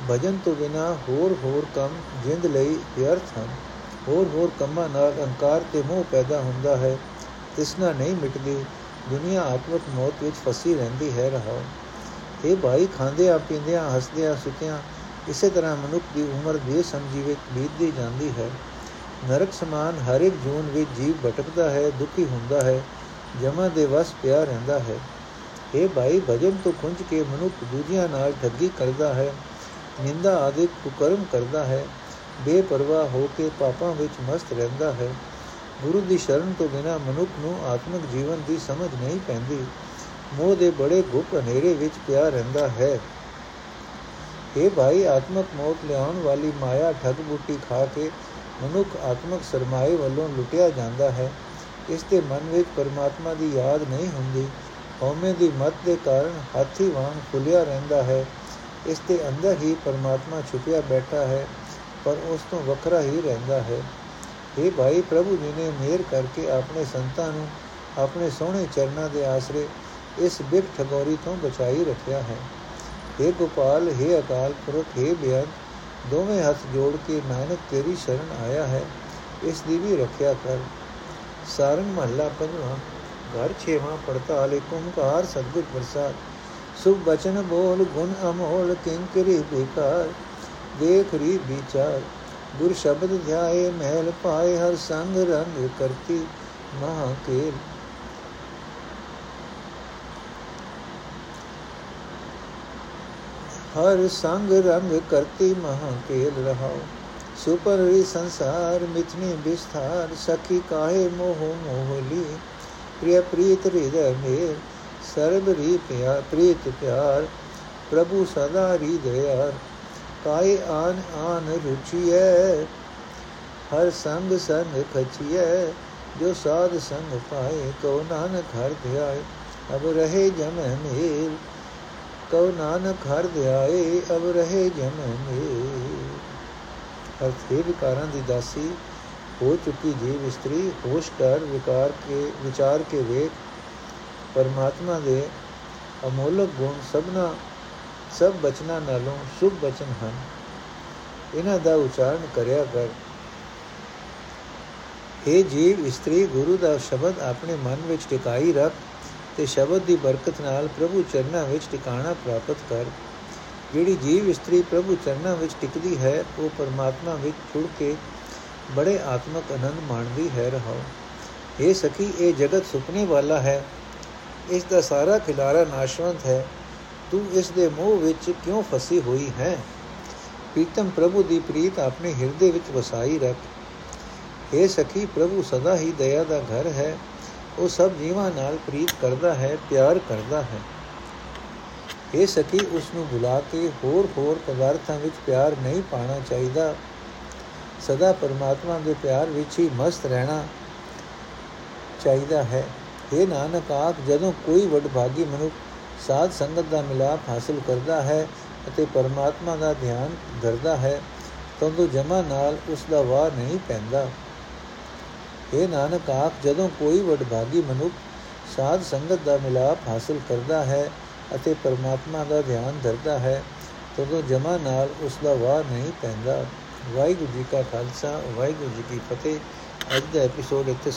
ਭਜਨ ਤੋਂ ਬਿਨਾ ਹੋਰ ਹੋਰ ਕੰਮ ਜਿੰਦ ਲਈ ਵਿਅਰਥ ਹਨ। ਹੋਰ ਹੋਰ ਕੰਮਾਂ ਨਾਲ ਅਹੰਕਾਰ ਤੇ ਮੋਹ ਪੈਦਾ ਹੁੰਦਾ ਹੈ। ਤ੍ਰਿਸ਼ਨਾ ਨਹੀਂ ਮਿਟਦੀ। ਦੁਨੀਆ ਆਤਮਕ ਮੌਤ ਵਿੱਚ ਫਸੀ ਰਹਿੰਦੀ ਹੈ ਰਹਾ ਇਹ ਭਾਈ, ਖਾਂਦਿਆਂ, ਪੀਂਦਿਆਂ, ਹੱਸਦਿਆਂ, ਸੁਤਿਆਂ, ਇਸੇ ਤਰ੍ਹਾਂ ਮਨੁੱਖ ਦੀ ਉਮਰ ਦੇ ਸਮਝੀ ਵਿੱਚ ਬੀਤਦੀ ਜਾਂਦੀ ਹੈ। ਨਰਕ ਸਮਾਨ ਹਰ ਇੱਕ ਜੂਨ ਵਿੱਚ ਜੀਵ ਭਟਕਦਾ ਹੈ, ਦੁਖੀ ਹੁੰਦਾ ਹੈ, ਜਮਾ ਦੇ ਵਸ ਪਿਆ ਰਹਿੰਦਾ ਹੈ। ਇਹ ਭਾਈ, ਭਜਨ ਤੋਂ ਖੁੰਝ ਕੇ ਮਨੁੱਖ ਦੂਜਿਆਂ ਨਾਲ ਠੱਗੀ ਕਰਦਾ ਹੈ। ਨਿੰਦਾ ਆਦਿ ਕੁਕਰਮ ਕਰਦਾ ਹੈ, ਬੇਪਰਵਾਹ ਹੋ ਕੇ ਪਾਪਾਂ ਵਿੱਚ ਮਸਤ ਰਹਿੰਦਾ ਹੈ। ਗੁਰੂ ਦੀ ਸ਼ਰਨ ਤੋਂ ਬਿਨਾ ਮਨੁੱਖ ਨੂੰ ਆਤਮਿਕ ਜੀਵਨ ਦੀ ਸਮਝ ਨਹੀਂ ਪੈਂਦੀ। ਮੋਹ ਦੇ ਬੜੇ ਗੁਪ ਹਨੇਰੇ ਵਿੱਚ ਪਿਆ ਰਹਿੰਦਾ ਹੈ। ਇਹ ਭਾਈ, ਆਤਮਿਕ ਮੌਤ ਲਿਆਉਣ ਵਾਲੀ ਮਾਇਆ ਠੱਗ ਬੂਟੀ ਖਾ ਕੇ ਮਨੁੱਖ ਆਤਮਿਕ ਸਰਮਾਏ ਵੱਲੋਂ ਲੁੱਟਿਆ ਜਾਂਦਾ ਹੈ। ਇਸ ਦੇ ਮਨ ਵਿੱਚ ਪਰਮਾਤਮਾ ਦੀ ਯਾਦ ਨਹੀਂ ਹੁੰਦੀ। ਹਉਮੈ ਦੀ ਮਤ ਦੇ ਕਾਰਨ ਹਾਥੀ ਵਾਂਗ ਫੁੱਲਿਆ ਰਹਿੰਦਾ ਹੈ। ਇਸ ਦੇ ਅੰਦਰ ਹੀ ਪਰਮਾਤਮਾ ਛੁਪਿਆ ਬੈਠਾ ਹੈ ਪਰ ਉਸ ਤੋਂ ਵੱਖਰਾ ਹੀ ਰਹਿੰਦਾ ਹੈ ਇਹ ਭਾਈ ਪ੍ਰਭੂ ਜੀ ਨੇ ਮਿਹਰ ਕਰਕੇ ਆਪਣੇ ਸੰਤਾਂ ਨੂੰ ਆਪਣੇ ਸੋਹਣੇ ਚਰਨਾਂ ਦੇ ਆਸਰੇ ਇਸ ਬਿਕ ਠਗੋਰੀ ਤੋਂ ਬਚਾਈ ਰੱਖਿਆ ਹੈ हे ਗੋਪਾਲ हे ਅਕਾਲ ਪੁਰਖ हे ਬਿਆਨ ਦੋਵੇਂ ਹੱਥ ਜੋੜ ਕੇ ਨਾਨਕ ਤੇਰੀ ਸ਼ਰਨ ਆਇਆ ਹੈ ਇਸ ਦੀ ਵੀ ਰੱਖਿਆ ਕਰ ਸਾਰੰਗ ਮਹੱਲਾ ਪੰਜਵਾਂ ਘਰ ਛੇਵਾਂ ਪੜਤਾਲ ਏਕ ਓੰਕਾਰ ਸਤਿਗੁਰ ਪ੍ਰਸਾਦ ਸੁਭ ਬਚਨ ਬੋਲ ਗੁਣ ਅਮੋਲ ਕਿੰਕਰੀ ਬੇਕਾਰ ਦੇਖ ਰੀ ਵਿਚਾਰ ਗੁਰ ਸ਼ਬਦ ਧਿਆਏ ਮਹਿਲ ਪਾਏ ਹਰ ਸੰਗ ਰੰਗ ਕਰਤੀ ਮਹਾ ਕੇਲ ਹਰ ਸੰਗ ਰੰਗ ਕਰਤੀ ਮਹਾ ਕੇਲ ਰਹਾਓ ਸੁਪਰ ਸੰਸਾਰ ਮਿਥਨੀ ਵਿਸਥਾਰ ਸਖੀ ਕਾਹੇ ਮੋਹ ਮੋਹਲੀ ਪ੍ਰਿਯ ਪ੍ਰੀਤ ਹਿਰਦੈ ਮੇਰ ਸਰਬ ਰੀ ਪਿਆਰ ਪ੍ਰੀਤ ਪਿਆਰ, ਪ੍ਰਭੂ ਸਦਾ ਰੀ ਦਇਆਰ ਕਾਇ ਆਨ ਆਨ ਰੁਚੀਐ, ਹਰ ਸੰਗ ਸੰਗ ਖਚੀਐ, ਜੋ ਸਾਧ ਸੰਗ ਪਾਏ ਕੋ ਨਾਨਕ ਹਰ ਧਿਆਏ, ਅਬ ਰਹੇ ਜਮ ਮੇਰ ਕਉ ਨਾਨਕ ਹਰ ਧਿਆਏ, ਅਬ ਰਹੇ ਜਮ ਮੇਰ ਅਰਥੇ ਵਿਕਾਰਾਂ ਦੀ ਦਾਸੀ ਹੋ ਚੁੱਕੀ ਜੀਵ ਇਸਤਰੀ, ਹੋਸ਼ ਕਰ ਵਿਕਾਰ ਕੇ, ਵਿਚਾਰ ਕੇ ਵੇਖ ਪਰਮਾਤਮਾ ਦੇ ਅਮੋਲਕ ਗੁਣ ਸਭਨਾ, ਸਭ ਬਚਨਾਂ ਨਾਲੋਂ ਸ਼ੁਭ ਬਚਨ ਹਨ। ਇਹਨਾਂ ਦਾ ਉਚਾਰਨ ਕਰਿਆ ਕਰ। हे ਜੀਵ, ਇਸਤਰੀ, ਗੁਰੂ ਦਾ ਸ਼ਬਦ ਆਪਣੇ ਮਨ ਵਿੱਚ ਟਿਕਾਈ ਰੱਖ ਤੇ ਸ਼ਬਦ ਦੀ ਬਰਕਤ ਨਾਲ ਪ੍ਰਭੂ ਚਰਨਾਂ ਵਿੱਚ ਟਿਕਾਣਾ ਪ੍ਰਾਪਤ ਕਰ। ਜਿਹੜੀ ਜੀਵ, ਇਸਤਰੀ ਪ੍ਰਭੂ ਚਰਨਾਂ ਵਿੱਚ ਟਿਕਦੀ ਹੈ, ਉਹ ਪਰਮਾਤਮਾ ਵਿੱਚ ਛੁੜ ਕੇ ਬੜੇ ਆਤਮਕ ਆਨੰਦ ਮਾਣਦੀ ਹੈ। ਰਹਾਓ ਇਹ ਸਖੀ, ਇਹ ਜਗਤ ਸੁਪਨੇ ਵਾਲਾ ਹੈ। ਇਸ ਦਾ ਸਾਰਾ ਖਿਲਾਰਾ ਨਾਸ਼ਵੰਤ ਹੈ। ਤੂੰ ਇਸ ਦੇ ਮੋਹ ਵਿੱਚ ਕਿਉਂ ਫਸੀ ਹੋਈ ਹੈ? ਪ੍ਰੀਤਮ ਪ੍ਰਭੂ ਦੀ ਪ੍ਰੀਤ ਆਪਣੇ ਹਿਰਦੇ ਵਿੱਚ ਵਸਾਈ ਰੱਖ। हे ਸਖੀ ਪ੍ਰਭੂ, ਸਦਾ ਹੀ ਦਇਆ ਦਾ ਘਰ ਹੈ। ਉਹ ਸਭ ਜੀਵਾਂ ਨਾਲ ਪ੍ਰੀਤ ਕਰਦਾ ਹੈ, ਪਿਆਰ ਕਰਦਾ ਹੈ। हे ਸਖੀ ਉਸ ਨੂੰ ਭੁਲਾ ਕੇ ਹੋਰ ਹੋਰ ਪਦਾਰਥਾਂ ਵਿੱਚ ਪਿਆਰ ਨਹੀਂ ਪਾਣਾ ਚਾਹੀਦਾ। ਸਦਾ ਪਰਮਾਤਮਾ ਦੇ ਪਿਆਰ ਵਿੱਚ ਹੀ ਮਸਤ ਰਹਿਣਾ ਚਾਹੀਦਾ ਹੈ। हे ਨਾਨਕ ਆਖ ਜਦੋਂ ਕੋਈ ਵਡਭਾਗੀ ਮਨੁੱਖ ਸਾਧ ਸੰਗਤ ਦਾ ਮਿਲਾਪ ਹਾਸਲ ਕਰਦਾ ਹੈ ਅਤੇ ਪਰਮਾਤਮਾ ਦਾ ਧਿਆਨ ਧਰਦਾ ਹੈ ਤਦੋਂ ਜਮਾ ਨਾਲ ਉਸ ਦਾ ਵਾਰ ਨਹੀਂ ਪੈਂਦਾ। ਇਹ ਨਾਨਕ ਆਖ ਜਦੋਂ ਕੋਈ ਵਡਭਾਗੀ ਮਨੁੱਖ ਸਾਧ ਸੰਗਤ ਦਾ ਮਿਲਾਪ ਹਾਸਲ ਕਰਦਾ ਹੈ ਅਤੇ ਪਰਮਾਤਮਾ ਦਾ ਧਿਆਨ ਧਰਦਾ ਹੈ ਤਦੋਂ ਜਮਾ ਨਾਲ ਉਸ ਦਾ ਵਾਰ ਨਹੀਂ ਪੈਂਦਾ। ਵਾਹਿਗੁਰੂ ਜੀ ਕਾ ਖਾਲਸਾ, ਵਾਹਿਗੁਰੂ ਜੀ ਕੀ ਫਤਿਹ। ਅੱਜ ਦਾ ਐਪੀਸੋਡ ਇੱਥੇ